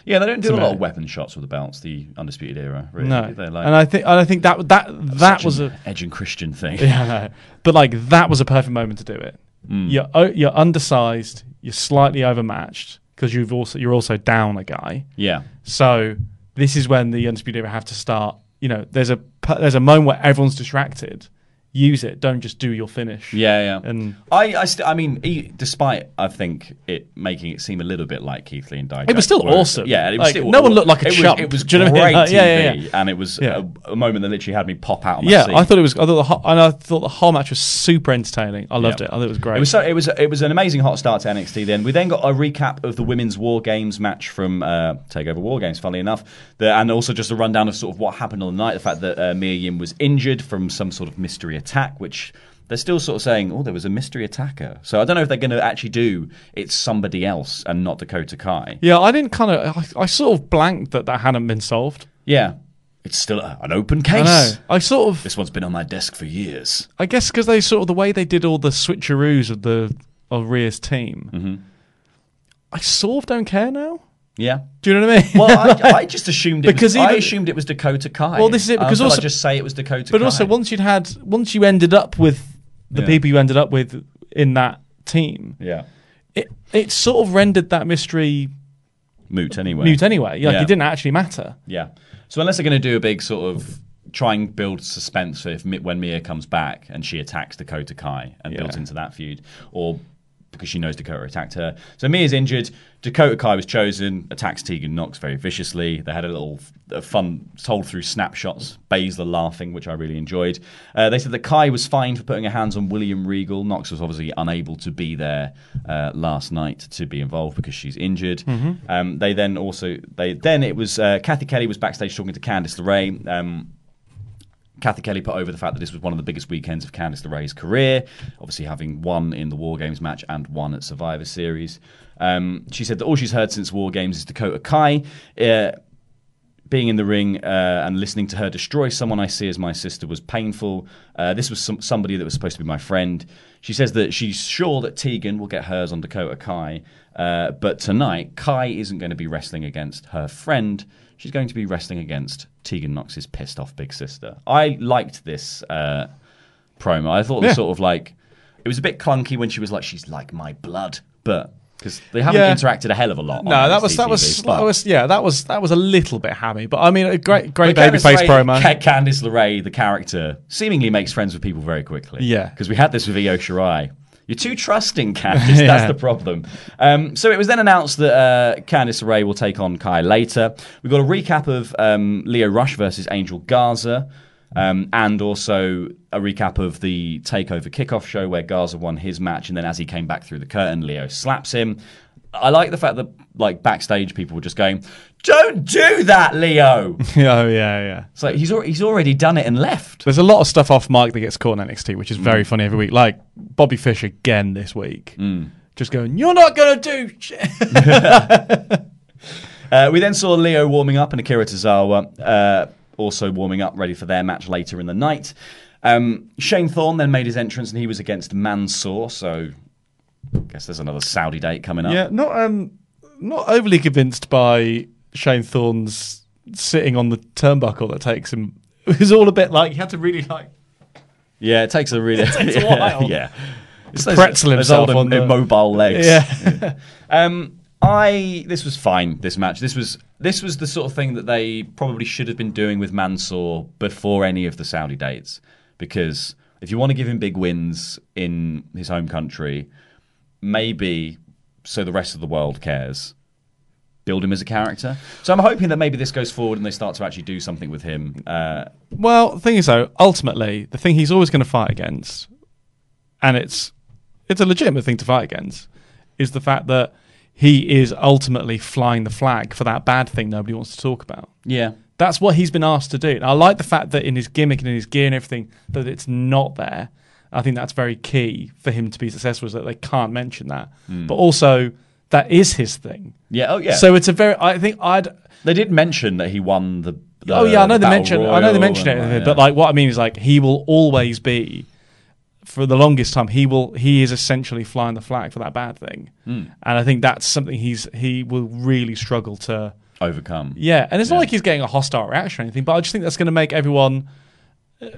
Yeah, they don't do a lot of weapon shots with the belts. The undisputed era, really. No, like and I think and I think that that that was an a edge and Christian thing. Yeah, know. but like that was a perfect moment to do it. Mm. You're you're undersized. You're slightly overmatched because you've also you're also down a guy. Yeah. So this is when the undisputed era have to start. You know, there's a there's a moment where everyone's distracted. Use it. Don't just do your finish. Yeah, yeah. And I, I, st- I mean, e- despite I think it making it seem a little bit like Keith Lee and Dijak. It was still awesome. Yeah, it was Like, still. no one looked like a it chump. Was, it was Do you know I great mean? Like, TV, yeah, yeah, yeah. and it was Yeah. a, a moment that literally had me pop out. Of my yeah, seat. I thought it was. I thought the whole, and I thought the whole match was super entertaining. I loved Yeah. it. I thought it was great. It was so, it was it was an amazing hot start to NXT. Then we then got a recap of the women's War Games match from uh, Takeover War Games. Funnily enough, the, and also just a rundown of sort of what happened on the night. The fact that uh, Mia Yim was injured from some sort of mystery attack, which they're still sort of saying, oh, there was a mystery attacker. So I don't know if they're going to actually do it's somebody else and not Dakota Kai. yeah, I didn't kind of. I, I sort of blanked that that hadn't been solved. Yeah, it's still a, an open I case. know. I sort of. This one's been on my desk for years. I guess because they sort of the way they did all the switcheroos of the of Rhea's team. Mm-hmm. I sort of don't care now. Yeah. Do you know what I mean? Well, I, I just assumed it Because was, I even- assumed it was Dakota Kai. Well, this is it, um, because I also- I'd just say it was Dakota but Kai. also once you'd had once you ended up with the Yeah. people you ended up with in that team, yeah, it it sort of rendered that mystery moot anyway. Moot anyway. Like Yeah. it didn't actually matter. Yeah. So unless they're going to do a big sort of try and build suspense for if when Mia comes back and she attacks Dakota Kai and Yeah. builds into that feud, or because she knows Dakota attacked her. So Mia's injured. Dakota Kai was chosen, attacks Tegan Nox very viciously. They had a little uh, fun told through snapshots. Baszler laughing, which I really enjoyed. Uh, they said that Kai was fined for putting her hands on William Regal. Nox was obviously unable to be there uh, last night to be involved because she's injured. Mhm. Um, they then also they then it was uh, Cathy Kelly was backstage talking to Candice LeRae. Um, Cathy Kelly put over the fact that this was one of the biggest weekends of Candice LeRae's career, obviously having won in the War Games match and won at Survivor Series. Um, she said that all she's heard since War Games is Dakota Kai. Uh, being in the ring uh, and listening to her destroy someone I see as my sister was painful. Uh, this was some, somebody that was supposed to be my friend. She says that she's sure that Tegan will get hers on Dakota Kai, uh, but tonight Kai isn't going to be wrestling against her friend. She's going to be wrestling against Tegan Nox's pissed off big sister. I liked this uh, promo. I thought it was Yeah. sort of like it was a bit clunky when she was like, "She's like my blood," but because they haven't Yeah. interacted a hell of a lot. on No, that was that was that was yeah that was that was a little bit hammy, but I mean a great great babyface promo. Candice LeRae, the character, seemingly makes friends with people very quickly. Yeah. Because we had this with Io Shirai. You're too trusting, Candice. Yeah. That's the problem. Um, so it was then announced that uh, Candice LeRae will take on Kai later. We've got a recap of um, Lio Rush versus Angel Garza. Um, and also a recap of the Takeover kickoff show where Garza won his match, and then as he came back through the curtain, Lio slaps him. I like the fact that, like backstage, people were just going, "Don't do that, Lio." oh yeah, yeah. So he's al- he's already done it and left. There's a lot of stuff off mic that gets caught in NXT, which is Mm. very funny every week. Like Bobby Fish again this week, just going, "You're not gonna do." shit." Uh, we then saw Lio warming up and Akira Tozawa uh, also warming up, ready for their match later in the night. Um, Shane Thorne then made his entrance and he was against Mansoor, so guess there's another Saudi date coming up. yeah, not um, not overly convinced by Shane Thorne's sitting on the turnbuckle that takes him. It was all a bit like he had to really like Yeah, it takes a really It takes a yeah, while. Yeah, it's Pretzel those himself on the- immobile legs. Yeah. um, I this was fine. This match. This was this was the sort of thing that they probably should have been doing with Mansoor before any of the Saudi dates. Because if you want to give him big wins in his home country, maybe so the rest of the world cares. Build him as a character. So I'm hoping that maybe this goes forward and they start to actually do something with him. Uh, Well, the thing is, though, ultimately, the thing he's always going to fight against, and it's it's a legitimate thing to fight against, is the fact that he is ultimately flying the flag for that bad thing nobody wants to talk about. yeah. That's what he's been asked to do. And I like the fact that in his gimmick and in his gear and everything, that it's not there. I think that's very key for him to be successful, is that they can't mention that. Mm. But also, that is his thing. Yeah. Oh, yeah. So it's a very. I think I'd. They did mention that he won the oh yeah, I know the they mentioned. I know they mentioned it, like, but like what I mean is like he will always be. For the longest time, he will. He is essentially flying the flag for that bad thing, Mm. and I think that's something he's he will really struggle to overcome. Yeah, and it's not like he's getting a hostile reaction or anything, but I just think that's going to make everyone,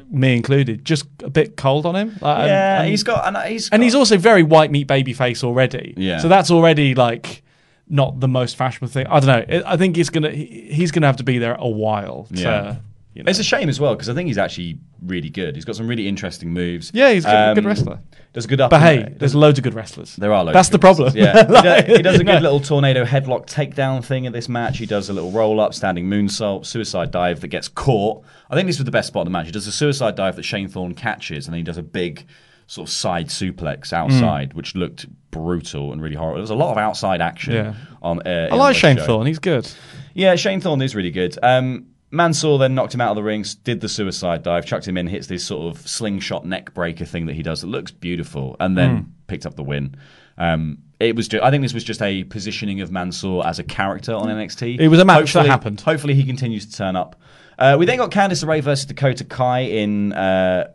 me included, just a bit cold on him. Like, and- Yeah, and, he's got, and he's and he's also very white meat baby face already. Yeah. so that's already like not the most fashionable thing. I don't know. I think he's gonna he- he's gonna have to be there a while. To, Yeah. It's a shame as well because I think he's actually really good. He's got some really interesting moves. Yeah, he's a good, good Um, wrestler. Does a good up. But hey, does- there's loads of good wrestlers. There are loads. That's of the problem. wrestlers, Yeah, he, Like, does, he does a good yeah. little tornado headlock takedown thing in this match. He does a little roll up, standing moonsault, suicide dive that gets caught. I think this was the best spot of the match. He does a suicide dive that Shane Thorne catches, and then he does a big sort of side suplex outside, which looked brutal and really horrible. There was a lot of outside action. Yeah. On, uh, I like Shane show. Thorne. He's good. Yeah, Shane Thorne is really good. Um, Mansoor then knocked him out of the ring, did the suicide dive, chucked him in, hits this sort of slingshot neck breaker thing that he does. It looks beautiful, and then Mm. picked up the win. Um, it was. Ju- I think this was just a positioning of Mansoor as a character on NXT. It was a match that happened. Hopefully, he continues to turn up. Uh, we then got Candice LeRae versus Dakota Kai in uh,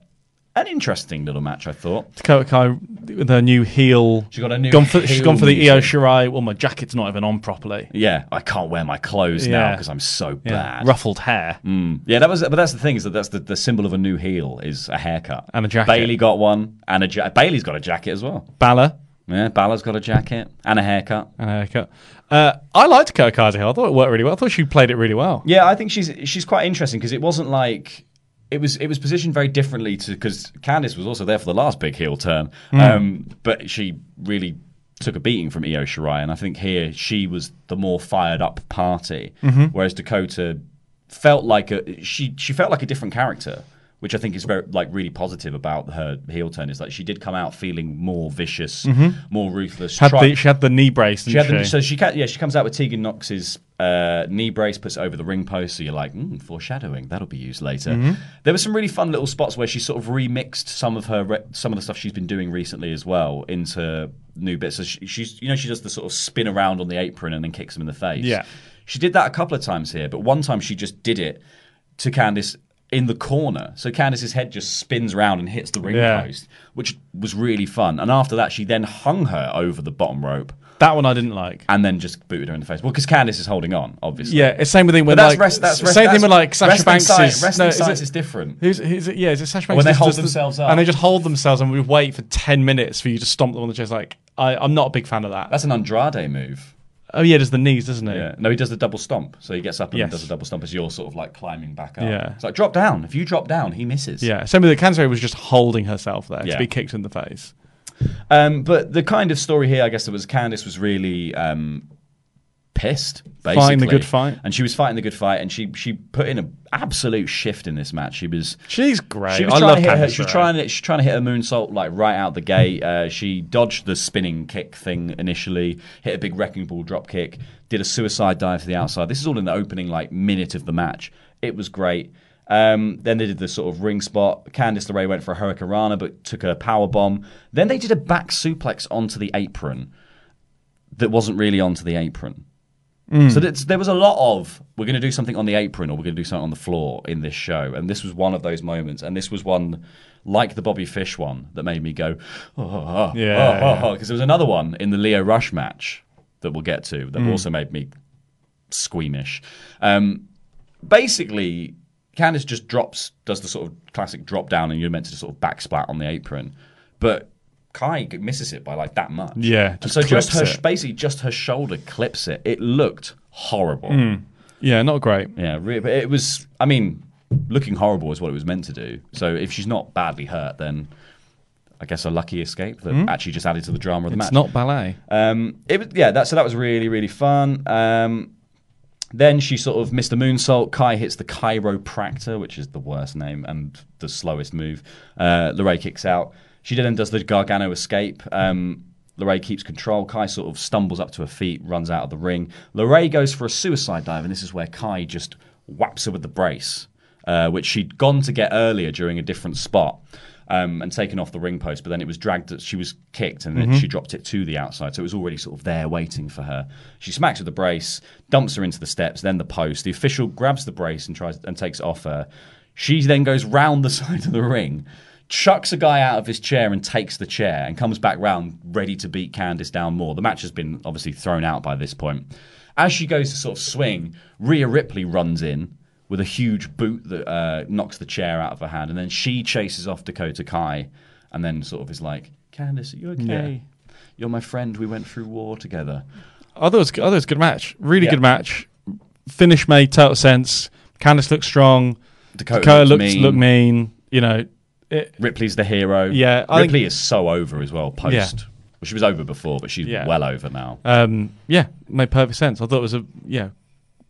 an interesting little match. I thought. Dakota Kai with her new heel. She got a new Gone for, she's gone for the Io. Shirai. Well, my jacket's not even on properly. Yeah, I can't wear my clothes now Yeah. because I'm so Yeah. bad. Ruffled hair. Mm. Yeah, that was. But that's the thing is that that's the, the symbol of a new heel is a haircut And a jacket. Bayley got one, and a ja- Bayley's got a jacket as well. Balor. Yeah, Balor's got a jacket and a haircut. And a haircut. Uh, I liked Dakota Kai's heel. I thought it worked really well. I thought she played it really well. Yeah, I think she's she's quite interesting because it wasn't like it was it was positioned very differently to because Candice was also there for the last big heel turn, Mm. um, but she really took a beating from Io Shirai, and I think here she was the more fired up party, Mhm. whereas Dakota felt like a she she felt like a different character. Which I think is very like really positive about her heel turn is like she did come out feeling more vicious, Mhm. more ruthless. Had the, she had the knee brace, she had she? the, so she yeah she comes out with Tegan Nox's uh, knee brace, puts over the ring post. So you're like, mm, foreshadowing that'll be used later. Mhm. There were some really fun little spots where she sort of remixed some of her re- some of the stuff she's been doing recently as well into new bits. So she, she's you know she does the sort of spin around on the apron and then kicks him in the face. Yeah. she did that a couple of times here, but one time she just did it to Candice. In the corner, so Candice's head just spins around and hits the ring Yeah. post, which was really fun. And after that, she then hung her over the bottom rope, that one I didn't like. and then just booted her in the face. Well, because Candice is holding on, obviously. Yeah, it's same with thing when that's like rest- that's rest- same thing with like Sasha Banks. science- is, wrestling is science it- is different. Who's, who's it- yeah, is it Sasha Banks? When they just hold the- themselves up. and they just hold themselves, and we wait for ten minutes for you to stomp them on the chest. Like I, I'm not a big fan of that. That's an Andrade move. Oh yeah, does the knees, doesn't it? Yeah. No, he does the double stomp. So he gets up and Yes. does a double stomp as you're sort of like climbing back up. Yeah. It's like drop down. If you drop down, he misses. Yeah, same with the cancer was just holding herself there Yeah. to be kicked in the face. Um, but the kind of story here, I guess, that was Candice was really um, pissed, basically. Fighting the good fight. And she was fighting the good fight, and she she put in an absolute shift in this match. She was She's great. She was I trying love to hit her. Candice She was trying to. She's trying to hit a moonsault like right out the gate. Uh, she dodged the spinning kick thing initially. Hit a big wrecking ball drop kick. Did a suicide dive to the outside. This is all in the opening like minute of the match. It was great. Um, then they did the sort of ring spot. Candice LeRae went for a hurricanrana, but took a power bomb. Then they did a back suplex onto the apron that wasn't really onto the apron. Mm. So there was a lot of we're going to do something on the apron or we're going to do something on the floor in this show, and this was one of those moments. And this was one like the Bobby Fish one that made me go, oh, oh, oh, Yeah, oh, yeah. oh, because there was another one in the Lio Rush match that we'll get to that Mm. also made me squeamish. Um, basically, Candice just drops, does the sort of classic drop down, and you're meant to sort of backsplat on the apron, but Kai misses it by like that much. Yeah, just so just her it. basically just her shoulder clips it. It looked horrible. Mm. Yeah, not great. Yeah, but it was. I mean, looking horrible is what it was meant to do. So if she's not badly hurt, then I guess a lucky escape that Mm. actually just added to the drama of the It's match. It's not ballet. Um, it was yeah. That so that was really really fun. Um, then she sort of missed a moonsault. Kai hits the Kairopractor, which is the worst name and the slowest move. Uh, LeRae kicks out. She then does the Gargano escape. Um, LeRae keeps control. Kai sort of stumbles up to her feet, runs out of the ring. LeRae goes for a suicide dive, and this is where Kai just whaps her with the brace, uh, which she'd gone to get earlier during a different spot. Um, and taken off the ring post, but then it was dragged. She was kicked, and then Mhm. she dropped it to the outside, so it was already sort of there waiting for her. She smacks with the brace, dumps her into the steps, then the post. The official grabs the brace and tries and takes it off her. She then goes round the side of the ring, chucks a guy out of his chair and takes the chair, and comes back round ready to beat Candice down more. The match has been obviously thrown out by this point. As she goes to sort of swing, Rhea Ripley runs in with a huge boot that uh, knocks the chair out of her hand, and then she chases off Dakota Kai, and then sort of is like, "Candice, are you okay? You're my friend. We went through war together." I thought it was, I thought it was a good match. Really Yeah. good match. Finish made total sense. Candice looked strong. Dakota, Dakota looked looked mean. looked mean. You know, it, Ripley's the hero. Yeah, I Ripley think- is so over as well. Post, Yeah. well, she was over before, but she's Yeah. well over now. um, yeah, made perfect sense. I thought it was a yeah,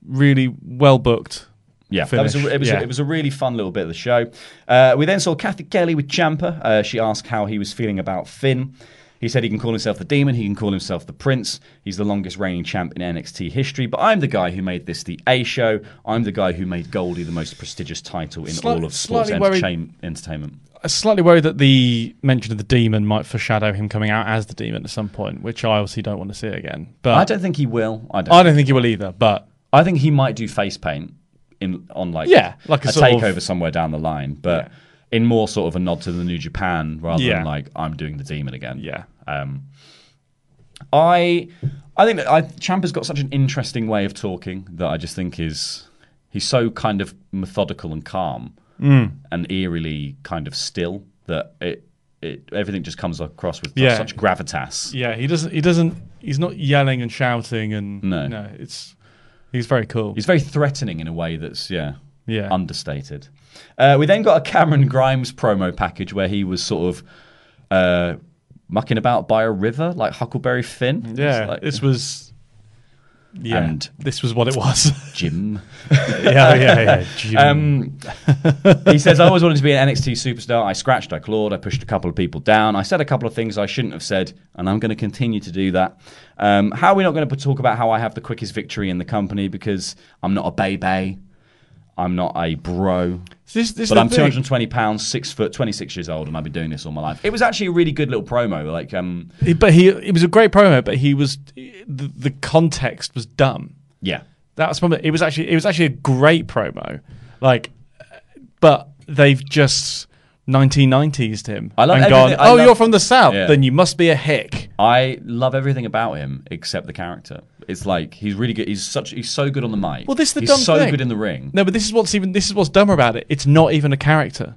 really well booked. Yeah, that was a, it was Yeah. a, it was a really fun little bit of the show. Uh, we then saw Cathy Kelly with Ciampa. Uh, she asked how he was feeling about Finn. He said he can call himself the Demon, he can call himself the Prince. He's the longest reigning champ in NXT history. But I'm the guy who made this the A show. I'm the guy who made Goldy the most prestigious title in Slight- all of sports entertain- entertainment. I'm slightly worried that the mention of the demon might foreshadow him coming out as the demon at some point, which I obviously don't want to see again. But I don't think he will. I don't. I don't think he will either. But I think he might do face paint in on like Yeah, like a a, sort of- takeover somewhere down the line, but in more sort of a nod to the New Japan rather Yeah. than like I'm doing the demon again. Yeah. Um, I I think that I, Ciampa's got such an interesting way of talking that I just think is he's so kind of methodical and calm Mm. and eerily kind of still that it. It, everything just comes across with Yeah. such gravitas. yeah, he doesn't. He doesn't. He's not yelling and shouting and No. no. It's he's very cool. He's very threatening in a way that's yeah, Yeah. understated. Uh, we then got a Cameron Grimes promo package where he was sort of uh, mucking about by a river like Huckleberry Finn. Yeah, like- this was. Yeah, And- this was what it was. Jim. yeah, yeah, yeah. Jim. Um, he says, I always wanted to be an NXT superstar. I scratched, I clawed, I pushed a couple of people down. I said a couple of things I shouldn't have said, and I'm going to continue to do that. Um, how are we not going to talk about how I have the quickest victory in the company because I'm not a baby? I'm not a bro. This- this but I'm thing. 220 pounds, six foot, 26 years old, and I've been doing this all my life. It was actually a really good little promo. Like, um, but he it was a great promo, but he was the, the context was dumb. yeah, That's one. It was actually it was actually a great promo, like, but they've just 1990s him I love and gone. I Oh, love- you're from the south, Yeah. then you must be a hick. I love everything about him except the character. It's like he's really good. He's such he's so good on the mic. Well, this is the he's dumb so thing. good in the ring. No, but this is what's even this is what's dumber about it. It's not even a character.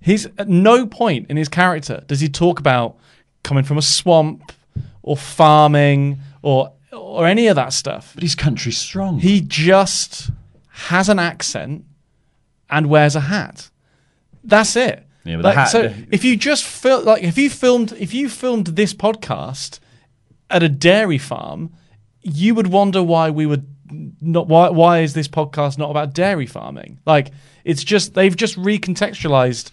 He's at no point in his character does he talk about coming from a swamp or farming or or any of that stuff. But he's country strong. He just has an accent and wears a hat. That's it. Yeah, but Like, hat- so if you just fil- like if you filmed if you filmed this podcast at a dairy farm, you would wonder why we would not why why is this podcast not about dairy farming? Like it's just they've just recontextualized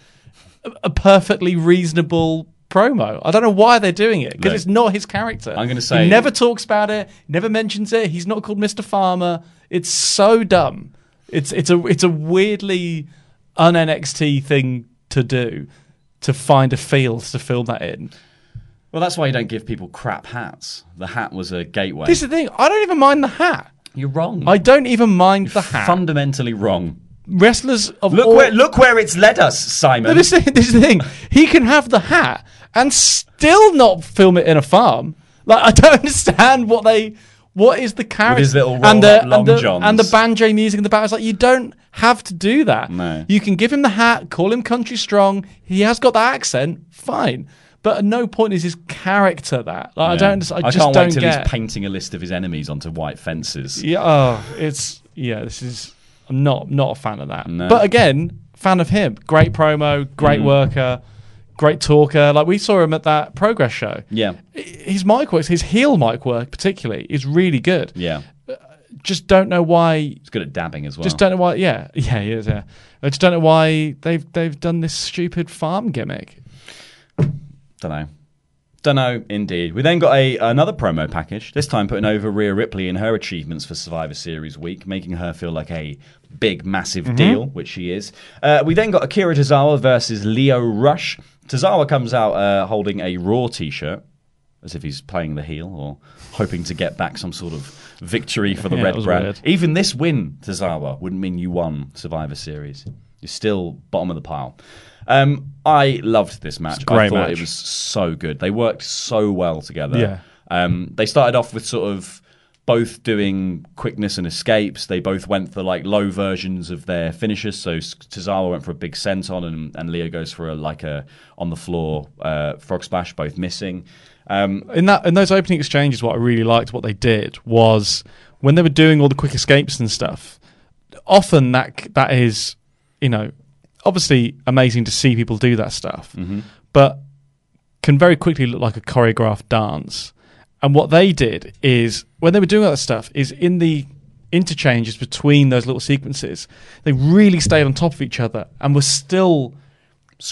a, a perfectly reasonable promo. I don't know why they're doing it because it's not his character. I'm gonna say- he never talks about it, never mentions it. He's not called Mr. Farmer. It's so dumb. It's it's a it's a weirdly un NXT thing to do to find a field to fill that in. Well, that's why you don't give people crap hats. The hat was a gateway. This is the thing. I don't even mind the hat. You're wrong. I don't even mind the hat. Fundamentally wrong. Wrestlers of Look all, where look where it's led us, Simon. No, this, is- this is the thing. He can have the hat and still not film it in a farm. Like I don't understand what they. What is the character his little and the, long and, the johns. and the banjo music in the back? It's like you don't have to do that. No. You can give him the hat, call him country strong. He has got that accent, fine. But at no point is his character that. Like, I don't. I, just can't don't wait till get. he's painting a list of his enemies onto white fences. Yeah, oh, it's yeah. This is I'm not not a fan of that. No. But again, fan of him. Great promo, great Mm. worker, great talker. Like we saw him at that progress show. Yeah, His mic work, his heel mic work particularly, is really good. yeah. Just don't know why. He's good at dabbing as well. Just don't know why. Yeah, yeah, he is. Yeah, I just don't know why they've they've done this stupid farm gimmick. Don't know. Don't know, indeed. We then got a another promo package. This time putting over Rhea Ripley and her achievements for Survivor Series week, making her feel like a big, massive Mhm. deal, which she is. Uh, we then got Akira Tozawa versus Lio Rush. Tozawa comes out uh, holding a Raw T-shirt, as if he's playing the heel or hoping to get back some sort of victory for the Yeah, Red brand. weird. Even this win, Tozawa, wouldn't mean you won Survivor Series. You're still bottom of the pile. Um, I loved this match. great I thought match. it was so good. They worked so well together. Yeah. Um, they started off with sort of both doing quickness and escapes. They both went for like low versions of their finishes. So Tozawa went for a big senton, and, and Lio goes for a like a on the floor uh, frog splash, both missing. Um, in that in those opening exchanges, what I really liked, what they did was when they were doing all the quick escapes and stuff. Often that that is, you know, obviously amazing to see people do that stuff, Mhm. but can very quickly look like a choreographed dance. And what they did is when they were doing all that stuff is in the interchanges between those little sequences, they really stayed on top of each other and were still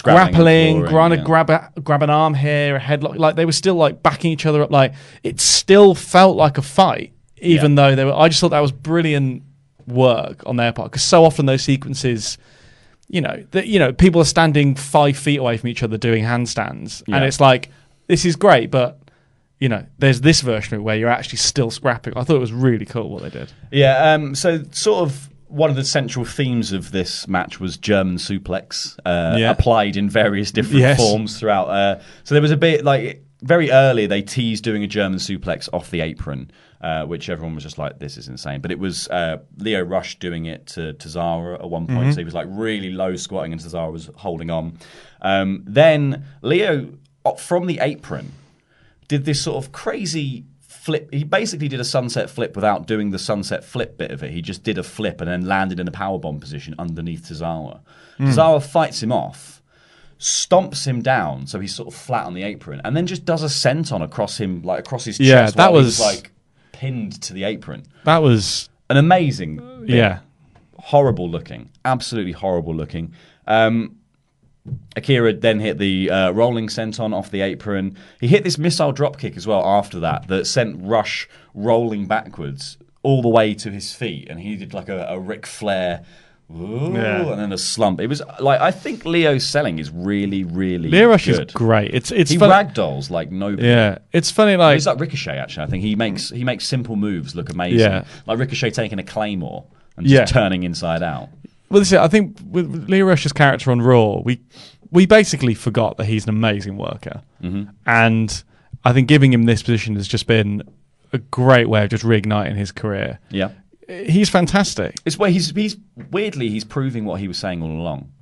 grappling, trying to yeah. grab a, grab an arm here, a headlock. Like they were still like backing each other up. Like it still felt like a fight, even though they were. I just thought that was brilliant work on their part because so often those sequences, you know, that you know people are standing five feet away from each other doing handstands, Yeah. and it's like this is great, but. You know, there's this version of it where you're actually still scrapping. I thought it was really cool what they did. Yeah, um, so sort of one of the central themes of this match was German suplex uh, Yeah. applied in various different Yes. forms throughout. Uh, so there was a bit like very early they teased doing a German suplex off the apron, uh, which everyone was just like, "This is insane." But it was uh, Lio Rush doing it to, Tozawa at one point, Mhm. so he was like really low squatting, and Cesaro was holding on. Um, then Lio uh, from the apron did this sort of crazy flip. He basically did a sunset flip without doing the sunset flip bit of it. He just did a flip and then landed in a powerbomb position underneath Tozawa. Mm. Tozawa fights him off, stomps him down so he's sort of flat on the apron, and then just does a senton across him, like across his chest. Yeah, that was- like pinned to the apron. That was An amazing, bit. Yeah. horrible looking, absolutely horrible looking. Um, Akira then hit the uh, rolling senton off the apron. He hit this missile drop kick as well after that that sent Rush rolling backwards all the way to his feet, and he did like a, a Ric Flair. Ooh, Yeah. and then a slump. It was like I think Lio's selling is really, really Lio Rush good. is great. It's it's he funny- ragdolls like nobody. Yeah, it's funny. Like he's like Ricochet. Actually, I think he makes he makes simple moves look amazing. Yeah. like Ricochet taking a claymore and just Yeah. turning inside out. Well, this is, I think with Lio Rush's character on Raw, we we basically forgot that he's an amazing worker, Mhm. and I think giving him this position has just been a great way of just reigniting his career. Yeah. He's fantastic. It's where he's he's weirdly he's proving what he was saying all along.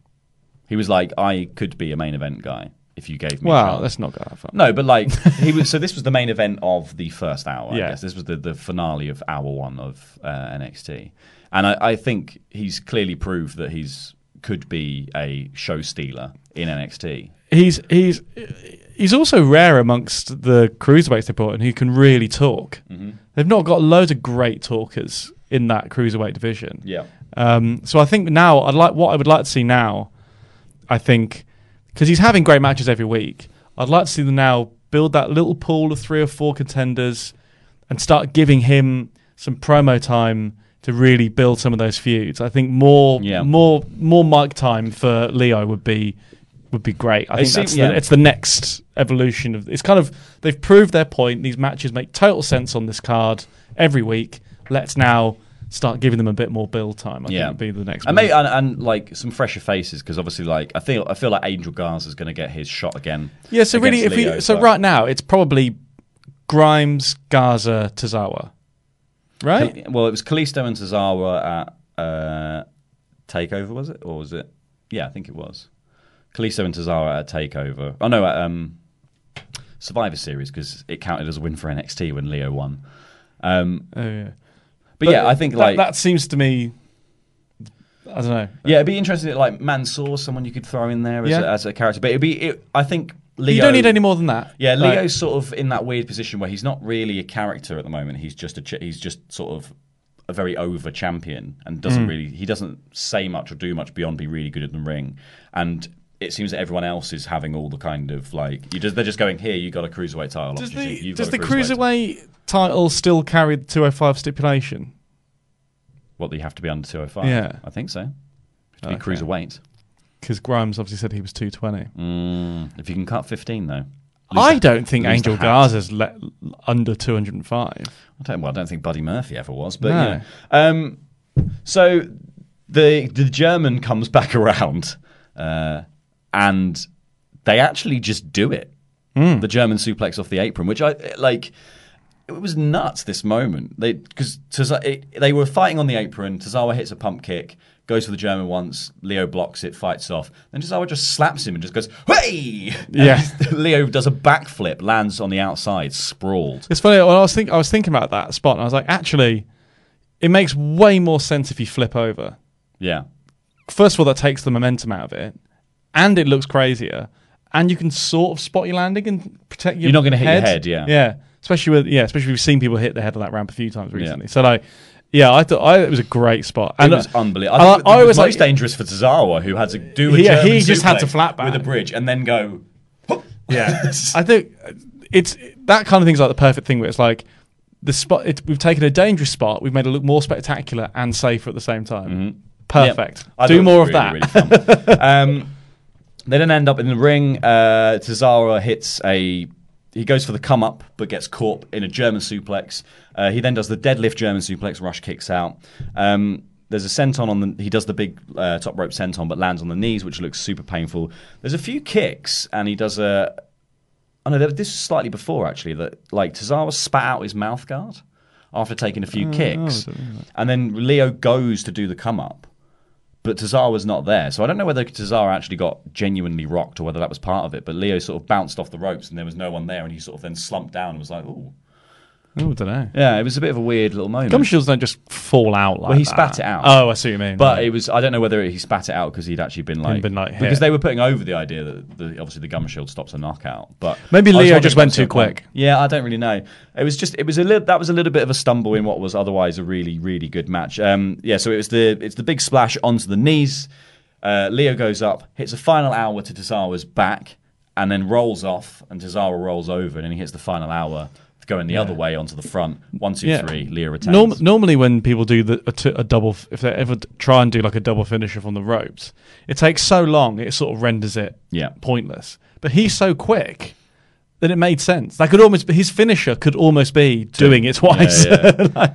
He was like, I could be a main event guy if you gave me. Well, chance." let's not go that far. No, but like he was. So this was the main event of the first hour. I guess this was the, the finale of hour one of uh, NXT, and I, I think he's clearly proved that he's could be a show stealer in NXT. He's he's he's also rare amongst the cruiserweights they brought in who can really talk. Mhm. They've not got loads of great talkers in that cruiserweight division. Yeah. Um, so I think now I'd like what I would like to see now. I think because he's having great matches every week. I'd like to see them now build that little pool of three or four contenders and start giving him some promo time to really build some of those feuds. I think more Yeah. more more mic time for Lio would be would be great. I think seems- that's yeah. the, it's the next evolution of it's kind of they've proved their point. These matches make total sense on this card every week. Let's now start giving them a bit more build time. I yeah, think would be the next. and, maybe, and, and like some fresher faces because obviously, like I feel I feel like Angel Garza is going to get his shot again. Yeah, so really, if Lio, we so but- right now it's probably Grimes, Garza, Tozawa, right? Kal- Well, it was Kalisto and Tozawa at uh, Takeover, was it, or was it? Yeah, I think it was. Kalisto and Tozawa at Takeover. Oh no, at um, Survivor Series because it counted as a win for NXT when Lio won. Um, Oh yeah, but, yeah, I think that, like that seems to me. I don't know. yeah, it'd be interesting. Like Mansoor, someone you could throw in there as, Yeah. a, as a character, but it'd be. It, I think Lio. you don't need any more than that. Yeah, Like- Lio's sort of in that weird position where he's not really a character at the moment. He's just a ch- he's just sort of a very over champion and doesn't Mm. really he doesn't say much or do much beyond be really good in the ring. And it seems that everyone else is having all the kind of like you just they're just going here. You got a cruiserweight title. Does the, does the cruiserweight. cruiserweight title still carry the 205 stipulation? What you have to be under two hundred five? Yeah. I think so. You have to be Okay. cruiserweight. Because Grimes obviously said he was 220. Mm, if you can cut fifteen though. I the- don't think Angel. Garza's le- under 205. I don't. Well, I don't think Buddy Murphy ever was, but No. know. Um, so the the German comes back around, uh, and they actually just do it. Hmm. The German suplex off the apron, which I like. It was nuts. This moment, they because they were fighting on the apron. Tozawa hits a pump kick, goes for the German once. Lio blocks it, fights off. Then Tozawa just slaps him and just goes, "Hey!" Yeah. Lio does a backflip, lands on the outside, sprawled. It's funny. I was think I was thinking about that spot, and I was like, actually, it makes way more sense if you flip over. Yeah. First of all, that takes the momentum out of it, and it looks crazier, and you can sort of spot your landing and protect your. You're not gonna hit your head. yeah. yeah. Especially with yeah, especially we've seen people hit the head of that ramp a few times Yeah. recently. So like, yeah, I thought I, it was a great spot. it was unbelievable. I, I, I was was most like, dangerous for Tozawa, who had to do a Yeah, German he just had to flat back. with a bridge and then go. Yeah, I think it's that kind of thing's like the perfect thing where it's like the spot. It, we've taken a dangerous spot, we've made it look more spectacular and safer at the same time. Perfect. Mm-hmm. Yeah. I Do more of really, that. really um, they then end up in the ring. Uh, hits a. He goes for the come up, but gets caught in a German suplex. Uh, he then does the deadlift German suplex. Rush kicks out. Um, there's a senton on the. He does the big uh, top rope senton, but lands on the knees, which looks super painful. There's a few kicks, and he does a. Oh no, this is slightly before actually. That like Tozawa spat out his mouth guard after taking a few Oh, kicks, I and then Lio goes to do the come up, but Tozawa was not there. So I don't know whether Tozawa actually got genuinely rocked or whether that was part of it. But Lio sort of bounced off the ropes, and there was no one there, and he sort of then slumped down and was like, "Ooh." Oh, I don't know. Yeah, it was a bit of a weird little moment. Gum shields don't just fall out like well, he that. spat it out. Oh, I see what you mean. But Yeah. it was I don't know whether he spat it out because he'd actually been like, been, like, hit. because they were putting over the idea that the, obviously the gum shield stops a knockout. But Maybe Lio just went too the point. quick. Yeah, I don't really know. It was just it was a little that was a little bit of a stumble in what was otherwise a really really good match. Um, yeah, so it was the it's the big splash onto the knees. Uh, Lio goes up, hits a final hour to Tozawa's back, and then rolls off, and Tozawa rolls over, and then he hits the final hour going the Yeah. other way onto the front. One, two, Yeah. three. Lio retains. Norm- normally, when people do the, a, t- a double, f- if they ever try and do like a double finisher from the ropes, it takes so long, it sort of renders it Yeah. pointless. But he's so quick that it made sense. That could almost be, his finisher could almost be doing it twice. Like-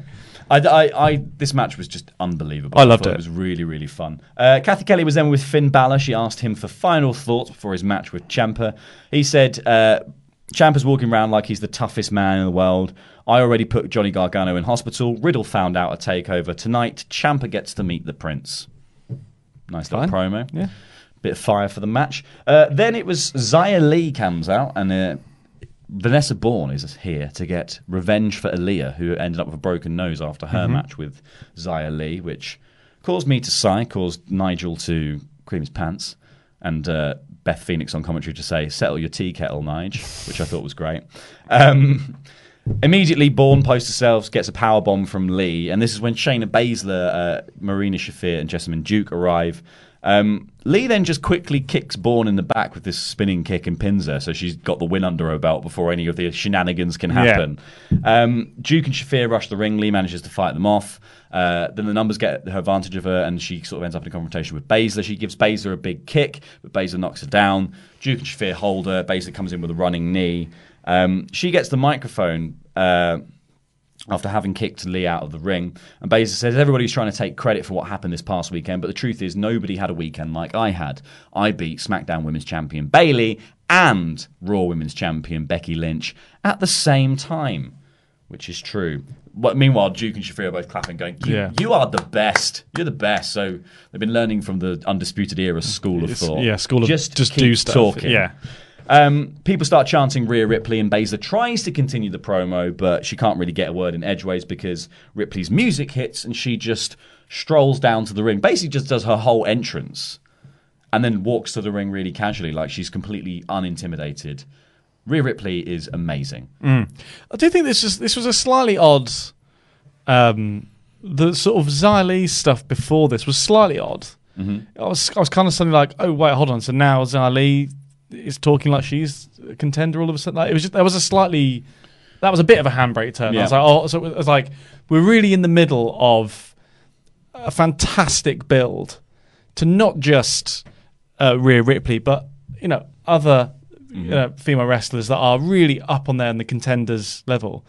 I, I, I, this match was just unbelievable. I loved thought it. It was really, really fun. Uh, Cathy Kelly was then with Finn Balor. She asked him for final thoughts before his match with Ciampa. He said, uh, Ciampa's walking around like he's the toughest man in the world. I already put Johnny Gargano in hospital. Riddle found out a takeover. Tonight, Ciampa gets to meet the prince. Nice little promo. Yeah. Bit of fire for the match. Uh, then it was Xia Li comes out, and uh, Vanessa Borne is here to get revenge for Aliyah, who ended up with a broken nose after her Mhm. match with Xia Li, which caused me to sigh, caused Nigel to cream his pants, and uh, Beth Phoenix on commentary to say, "Settle your tea kettle, Nige," which I thought was great. Um, Immediately, Borne posts herself, gets a power bomb from Li, and this is when Shayna Baszler, uh, Marina Shafir, and Jessamyn Duke arrive. Um, Li then just quickly kicks Borne in the back with this spinning kick and pins her, so she's got the win under her belt before any of the shenanigans can happen. Um, Duke and Shafir rush the ring. Li manages to fight them off. Uh, then the numbers get her advantage of her, and she sort of ends up in a confrontation with Baszler. She gives Baszler a big kick, but Baszler knocks her down. Duke and Shafir hold her. Baszler comes in with a running knee. Um, she gets the microphone. Uh, after having kicked Li out of the ring. And Baszler says everybody's trying to take credit for what happened this past weekend, but the truth is nobody had a weekend like I had. I beat SmackDown Women's Champion Bayley and Raw Women's Champion Becky Lynch at the same time, which is true. But meanwhile, Duke and Shafir are both clapping, going, you, Yeah. you are the best. You're the best." So they've been learning from the Undisputed Era school of It's- thought. yeah, school of just just do stuff. Talking. Yeah. Um, people start chanting Rhea Ripley, and Baszler tries to continue the promo, but she can't really get a word in edgeways because Ripley's music hits and she just strolls down to the ring. Basically, just does her whole entrance and then walks to the ring really casually, like she's completely unintimidated. Rhea Ripley is amazing. Mm. I do think this is this was a slightly odd. Um, the sort of Xia Li stuff before this was slightly odd I was I was kind of suddenly like, oh wait, hold on. So now Xia Li is talking like she's a contender all of a sudden. Like, it was just there was a slightly that was a bit of a handbrake turn. I was like, oh, so it was like we're really in the middle of a fantastic build to not just uh, Rhea Ripley, but you know other you know, female wrestlers that are really up on there in the contenders level.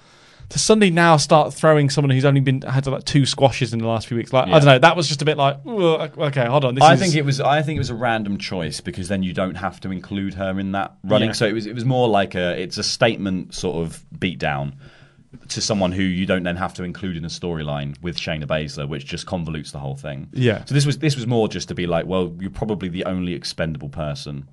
To suddenly now start throwing someone who's only been had like two squashes in the last few weeks, like I don't know, that was just a bit like, okay, hold on. This I is, think it was. I think it was a random choice because then you don't have to include her in that running. Yeah. So it was. It was more like a. It's a statement sort of beat down to someone who you don't then have to include in a storyline with Shayna Baszler, which just convolutes the whole thing. Yeah. So this was this was more just to be like, well, you're probably the only expendable person.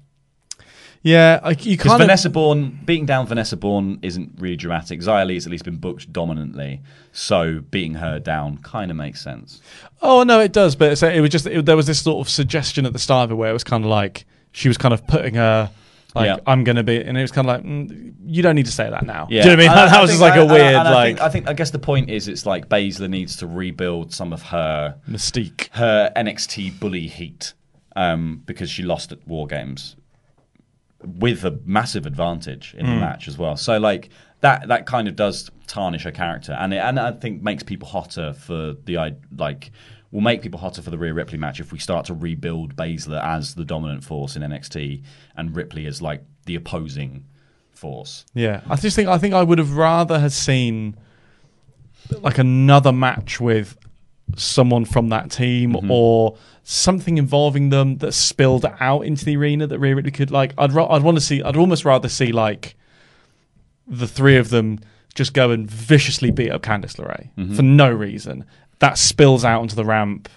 Yeah, like you of Vanessa Borne beating down Vanessa Borne isn't really dramatic. Xia Li's at least been booked dominantly, so beating her down kind of makes sense. Oh no, it does. But it was just it, there was this sort of suggestion at the start of it where it was kind of like she was kind of putting her like Yeah. I'm going to be, and it was kind of like mm, you don't need to say that now. Yeah, Do you know what I mean? And that was just like a and- and- weird and I like think, I think I guess the point is it's like Baszler needs to rebuild some of her mystique. her NXT bully heat um, because she lost at War Games with a massive advantage in the Mm. match as well. So like that that kind of does tarnish her character, and it, and I think makes people hotter for the i- like. Will make people hotter for the Rhea Ripley match if we start to rebuild Baszler as the dominant force in NXT and Ripley as like the opposing force. Yeah, I just think I think I would have rather have seen like another match with someone from that team Mm-hmm. or something involving them that spilled out into the arena that Rhea Ripley could like. I'd ra- I'd want to see. I'd almost rather see like the three of them just go and viciously beat up Candice LeRae Mhm. for no reason. That spills out onto the ramp.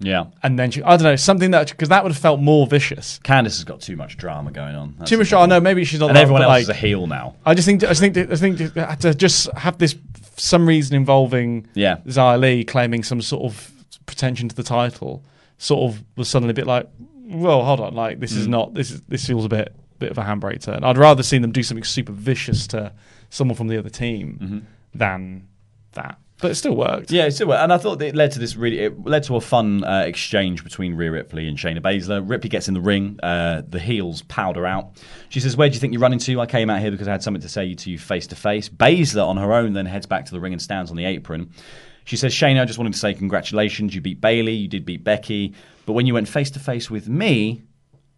Yeah. And then she, I don't know something that because that would have felt more vicious. Candice has got too much drama going on. That's Too much. I know maybe she's not. And that, everyone else like, is a heel now. I just think I just think I think to just have this some reason involving Yeah. Xia Li claiming some sort of pretension to the title sort of was suddenly a bit like, well, hold on, like this is Mm. not this is this feels a bit bit of a handbrake turn. I'd rather see them do something super vicious to someone from the other team Mm-hmm. than that. But it still worked. Yeah, it still worked. And I thought it led to this really, it led to a fun uh, exchange between Rhea Ripley and Shayna Baszler. Ripley gets in the ring, uh, the heels powder out. She says, Where do you think you're running to? I came out here because I had something to say to you face to face. Baszler on her own then heads back to the ring and stands on the apron. She says, Shayna, I just wanted to say congratulations. You beat Bayley, you did beat Becky. But when you went face to face with me,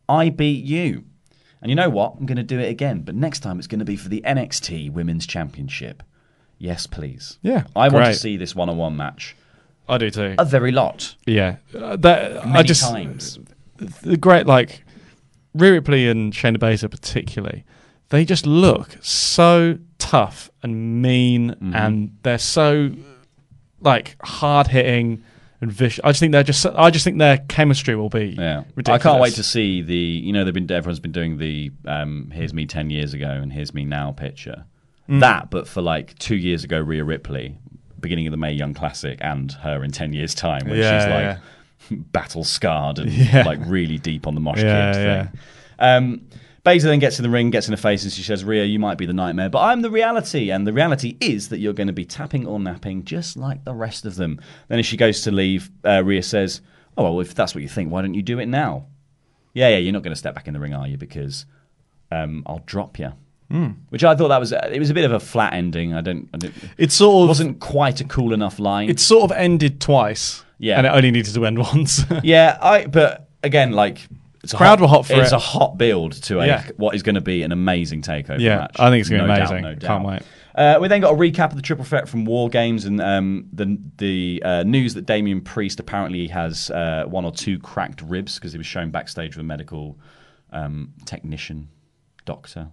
I beat you. And you know what? I'm going to do it again. But next time it's going to be for the NXT Women's Championship. Yes, please. Yeah, I want to great. see this one on one match. I do too. A very lot. Yeah, uh, that I Many just times. the great like Rhea Ripley and Shayna Baszler particularly. They just look so tough and mean, Mm-hmm. and they're so like hard hitting and vicious. I just think they're just. I just think their chemistry will be. Yeah, ridiculous. I can't wait to see the. You know, they've been everyone's been doing the um, "Here's me ten years ago" and "Here's me now" picture. Mm. That, but for like two years ago, Rhea Ripley, beginning of the Mae Young Classic, and her in ten years' time, when Yeah, she's like yeah. battle scarred and Yeah. like really deep on the mosh Yeah, kid thing. Um, Baszler then gets in the ring, gets in her face, and she says, Rhea, you might be the nightmare, but I'm the reality. And the reality is that you're going to be tapping or napping just like the rest of them. Then as she goes to leave, uh, Rhea says, Oh, well, if that's what you think, why don't you do it now? Yeah, yeah, you're not going to step back in the ring, are you? Because um, I'll drop you. Mm. Which I thought that was it was a bit of a flat ending. I don't. I don't It sort of wasn't quite a cool enough line. It sort of ended twice. Yeah. and it only needed to end once. yeah, I. But again, like it's a Crowd were hot for it's it. a hot build to a Yeah. what is going to be an amazing takeover Yeah, match. I think it's gonna be No doubt, amazing. no Can't doubt. wait. Uh, we then got a recap of the triple threat from War Games and um, the the uh, news that Damien Priest apparently has uh, one or two cracked ribs because he was shown backstage with a medical um, technician, doctor.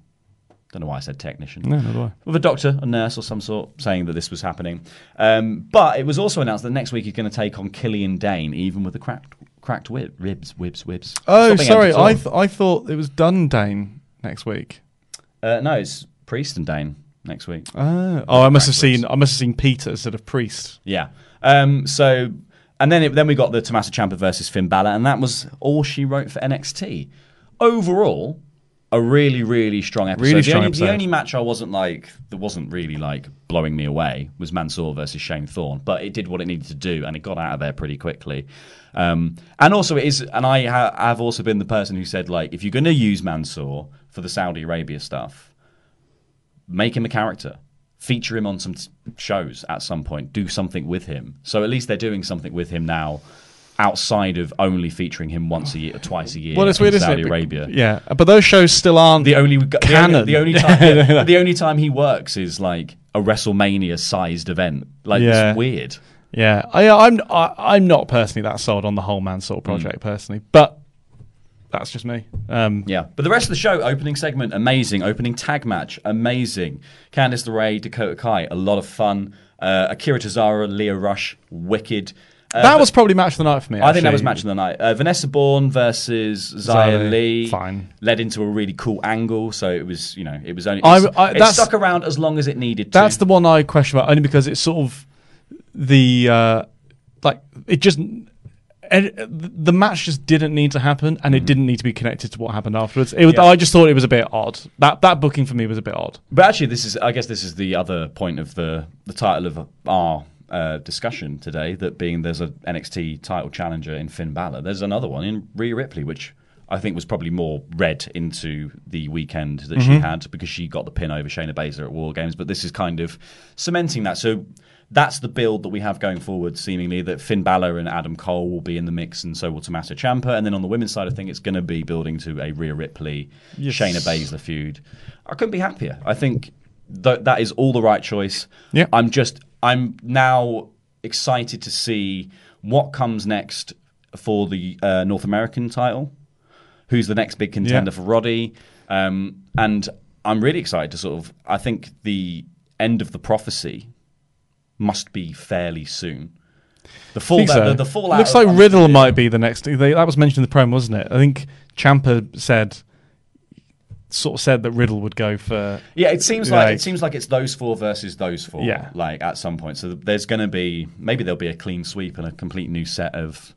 Don't know why I said technician. No, do I. With a doctor, a nurse, or some sort, saying that this was happening. Um, but it was also announced that next week he's going to take on Killian Dain, even with the cracked cracked wib, ribs, wibs, wibs. oh, sorry, I th- I thought it was done Dain next week. Uh, no, it's Priest and Dain next week. Oh, oh, I must have seen I must have seen Peter instead of Priest. Yeah. Um, so, and then it, then we got the Tommaso Ciampa versus Finn Balor, and that was all she wrote for NXT. Overall, a really, really strong episode. Really the, strong only, episode. the only match I wasn't like that wasn't really like blowing me away was Mansoor versus Shane Thorne, but it did what it needed to do and it got out of there pretty quickly. Um, and also, it is, and I ha- have also been the person who said like, if you're going to use Mansoor for the Saudi Arabia stuff, make him a character. Feature him on some t- shows at some point. Do something with him. So at least they're doing something with him now, outside of only featuring him once a year or twice a year. Well, it's in weird, isn't Saudi it? Arabia. Yeah, but those shows still aren't The only the only, the only time yeah, the only time he works is like a WrestleMania sized event. Like Yeah. it's weird. Yeah, I, I'm I, I'm not personally that sold on the whole Mansoor project personally, but that's just me. Um, Yeah, but the rest of the show, opening segment, amazing. Opening tag match, amazing. Candice LeRae, Dakota Kai, a lot of fun. Uh, Akira Tozawa, Lio Rush, wicked. Uh, that was probably match of the night for me. I think that was match of the night. Uh, Vanessa Borne versus Xia Xia, Li. fine. Led into a really cool angle, so it was, you know, it was only. I- I- it stuck around as long as it needed to. That's the one I question about only because it's sort of the uh, like it just and the match just didn't need to happen, and it didn't need to be connected to what happened afterwards. It was, Mm-hmm. Yeah. I just thought it was a bit odd. That that booking for me was a bit odd. But actually, this is I guess this is the other point of the the title of our uh, discussion today. That being there's a NXT title challenger in Finn Balor. There's another one in Rhea Ripley, which I think was probably more read into the weekend that she Mhm. had because she got the pin over Shayna Baszler at War Games. But this is kind of cementing that. So. That's the build that we have going forward, seemingly that Finn Balor and Adam Cole will be in the mix, and so will Tommaso Ciampa. And then on the women's side of things, it's going to be building to a Rhea Ripley, Yes. Shayna Baszler feud. I couldn't be happier. I think th- that is all the right choice. Yeah. I'm just I'm now excited to see what comes next for the uh, North American title. Who's the next big contender Yeah. for Roddy? Um, and I'm really excited to sort of. I think the end of the prophecy must be fairly soon. The fall so. the, the fallout. Looks like Riddle might be the next. They, that was mentioned in the promo, wasn't it? I think Ciampa said, sort of said that Riddle would go for. Yeah, it seems like, like- it seems like it's those four versus those four. Yeah. like at some point. So there's going to be maybe there'll be a clean sweep and a complete new set of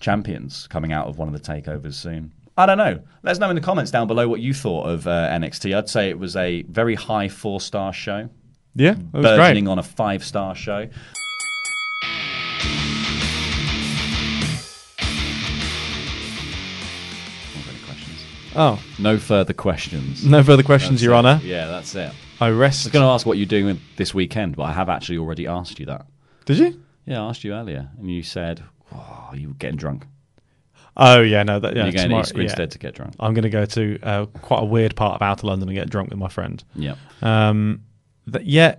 champions coming out of one of the takeovers soon. I don't know. Let us know in the comments down below what you thought of uh, NXT. I'd say it was a very high four star show, Yeah, burgeoning great. on a five star show. Oh, No further questions. No further questions, That's Your it. Honour. Yeah, that's it. I I rest. was going to ask what you're doing this weekend, but I have actually already asked you that. Did you? Yeah, I asked you earlier, and you said oh, you were getting drunk. Oh yeah, no, that yeah. You're going to East Grinstead to get drunk. I'm going to go to uh, quite a weird part of outer London and get drunk with my friend. Yeah. Um, that yeah,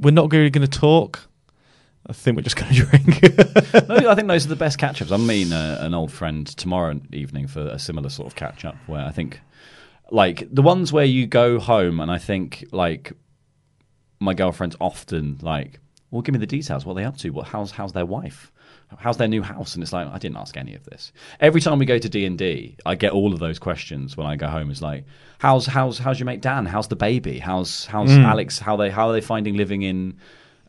we're not really going to talk. I think we're just going to drink. No, I think those are the best catch ups. I'm meeting a, an old friend tomorrow evening for a similar sort of catch up where I think, like, the ones where you go home and I think, like, my girlfriend's often like, well, give me the details. What are they up to? What, how's, how's their wife? How's their new house? And it's like, I didn't ask any of this. Every time we go to D&D, I get all of those questions when I go home. It's like, how's, how's, how's your mate Dan? How's the baby? How's, how's Mm. Alex? How, they, how are they finding living in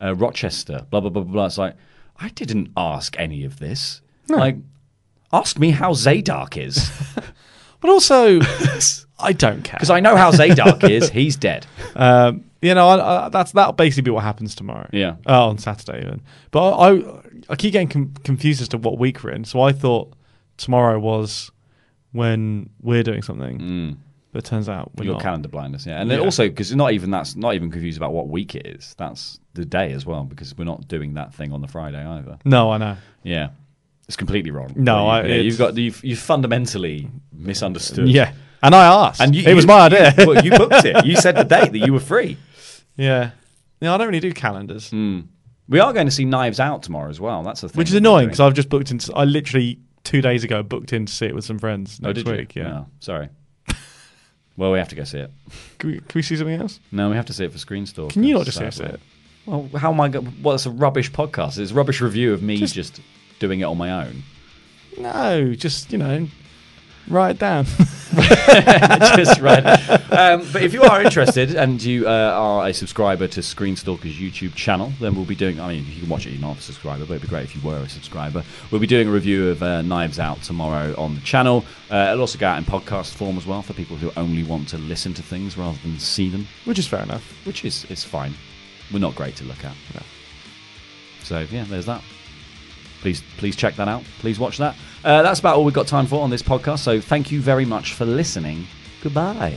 uh, Rochester? Blah, blah, blah, blah, blah. It's like, I didn't ask any of this. Like, ask me how Zadok is. but also, I don't care Because I know how Zadok is. He's dead. Um, you know, I, I, that's that'll basically be what happens tomorrow. Yeah. uh, on Saturday even. But I, I, I keep getting com- confused as to what week we're in. So I thought tomorrow was when we're doing something, but it turns out we're Your not. calendar blindness, yeah. And Yeah. also, because not even that's not even confused about what week it is. That's the day as well, because we're not doing that thing on the Friday either. No, I know. Yeah. It's completely wrong. No, I- you, yeah, you've got you've, you've fundamentally misunderstood. Yeah, and I asked. and you, it was my idea. You, well, you booked it. You said the date that you were free. yeah, yeah. I don't really do calendars, hmm. We are going to see Knives Out tomorrow as well. That's the thing. which is annoying because I've just booked into. I literally two days ago booked in to see it with some friends Oh, next you? week. Yeah. No, sorry. Well, we have to go see it. Can, we, can we see something else? No, we have to see it for Screen Store. Can you not just see us sadly. it? Well, how am I? Go- well, it's a rubbish podcast. It's a rubbish review of me just, doing it on my own. No, just you know, Write it down. just right. Um, but if you are interested and you uh, are a subscriber to Screenstalker's YouTube channel, then we'll be doing. I mean, you can watch it. You're not a subscriber, but it'd be great if you were a subscriber. We'll be doing a review of uh, Knives Out tomorrow on the channel. Uh, it'll also go out in podcast form as well for people who only want to listen to things rather than see them, which is fair enough. Which is is fine. We're not great to look at. No. So yeah, there's that. Please, please check that out. Please watch that. Uh, that's about all we've got time for on this podcast. So thank you very much for listening. Goodbye.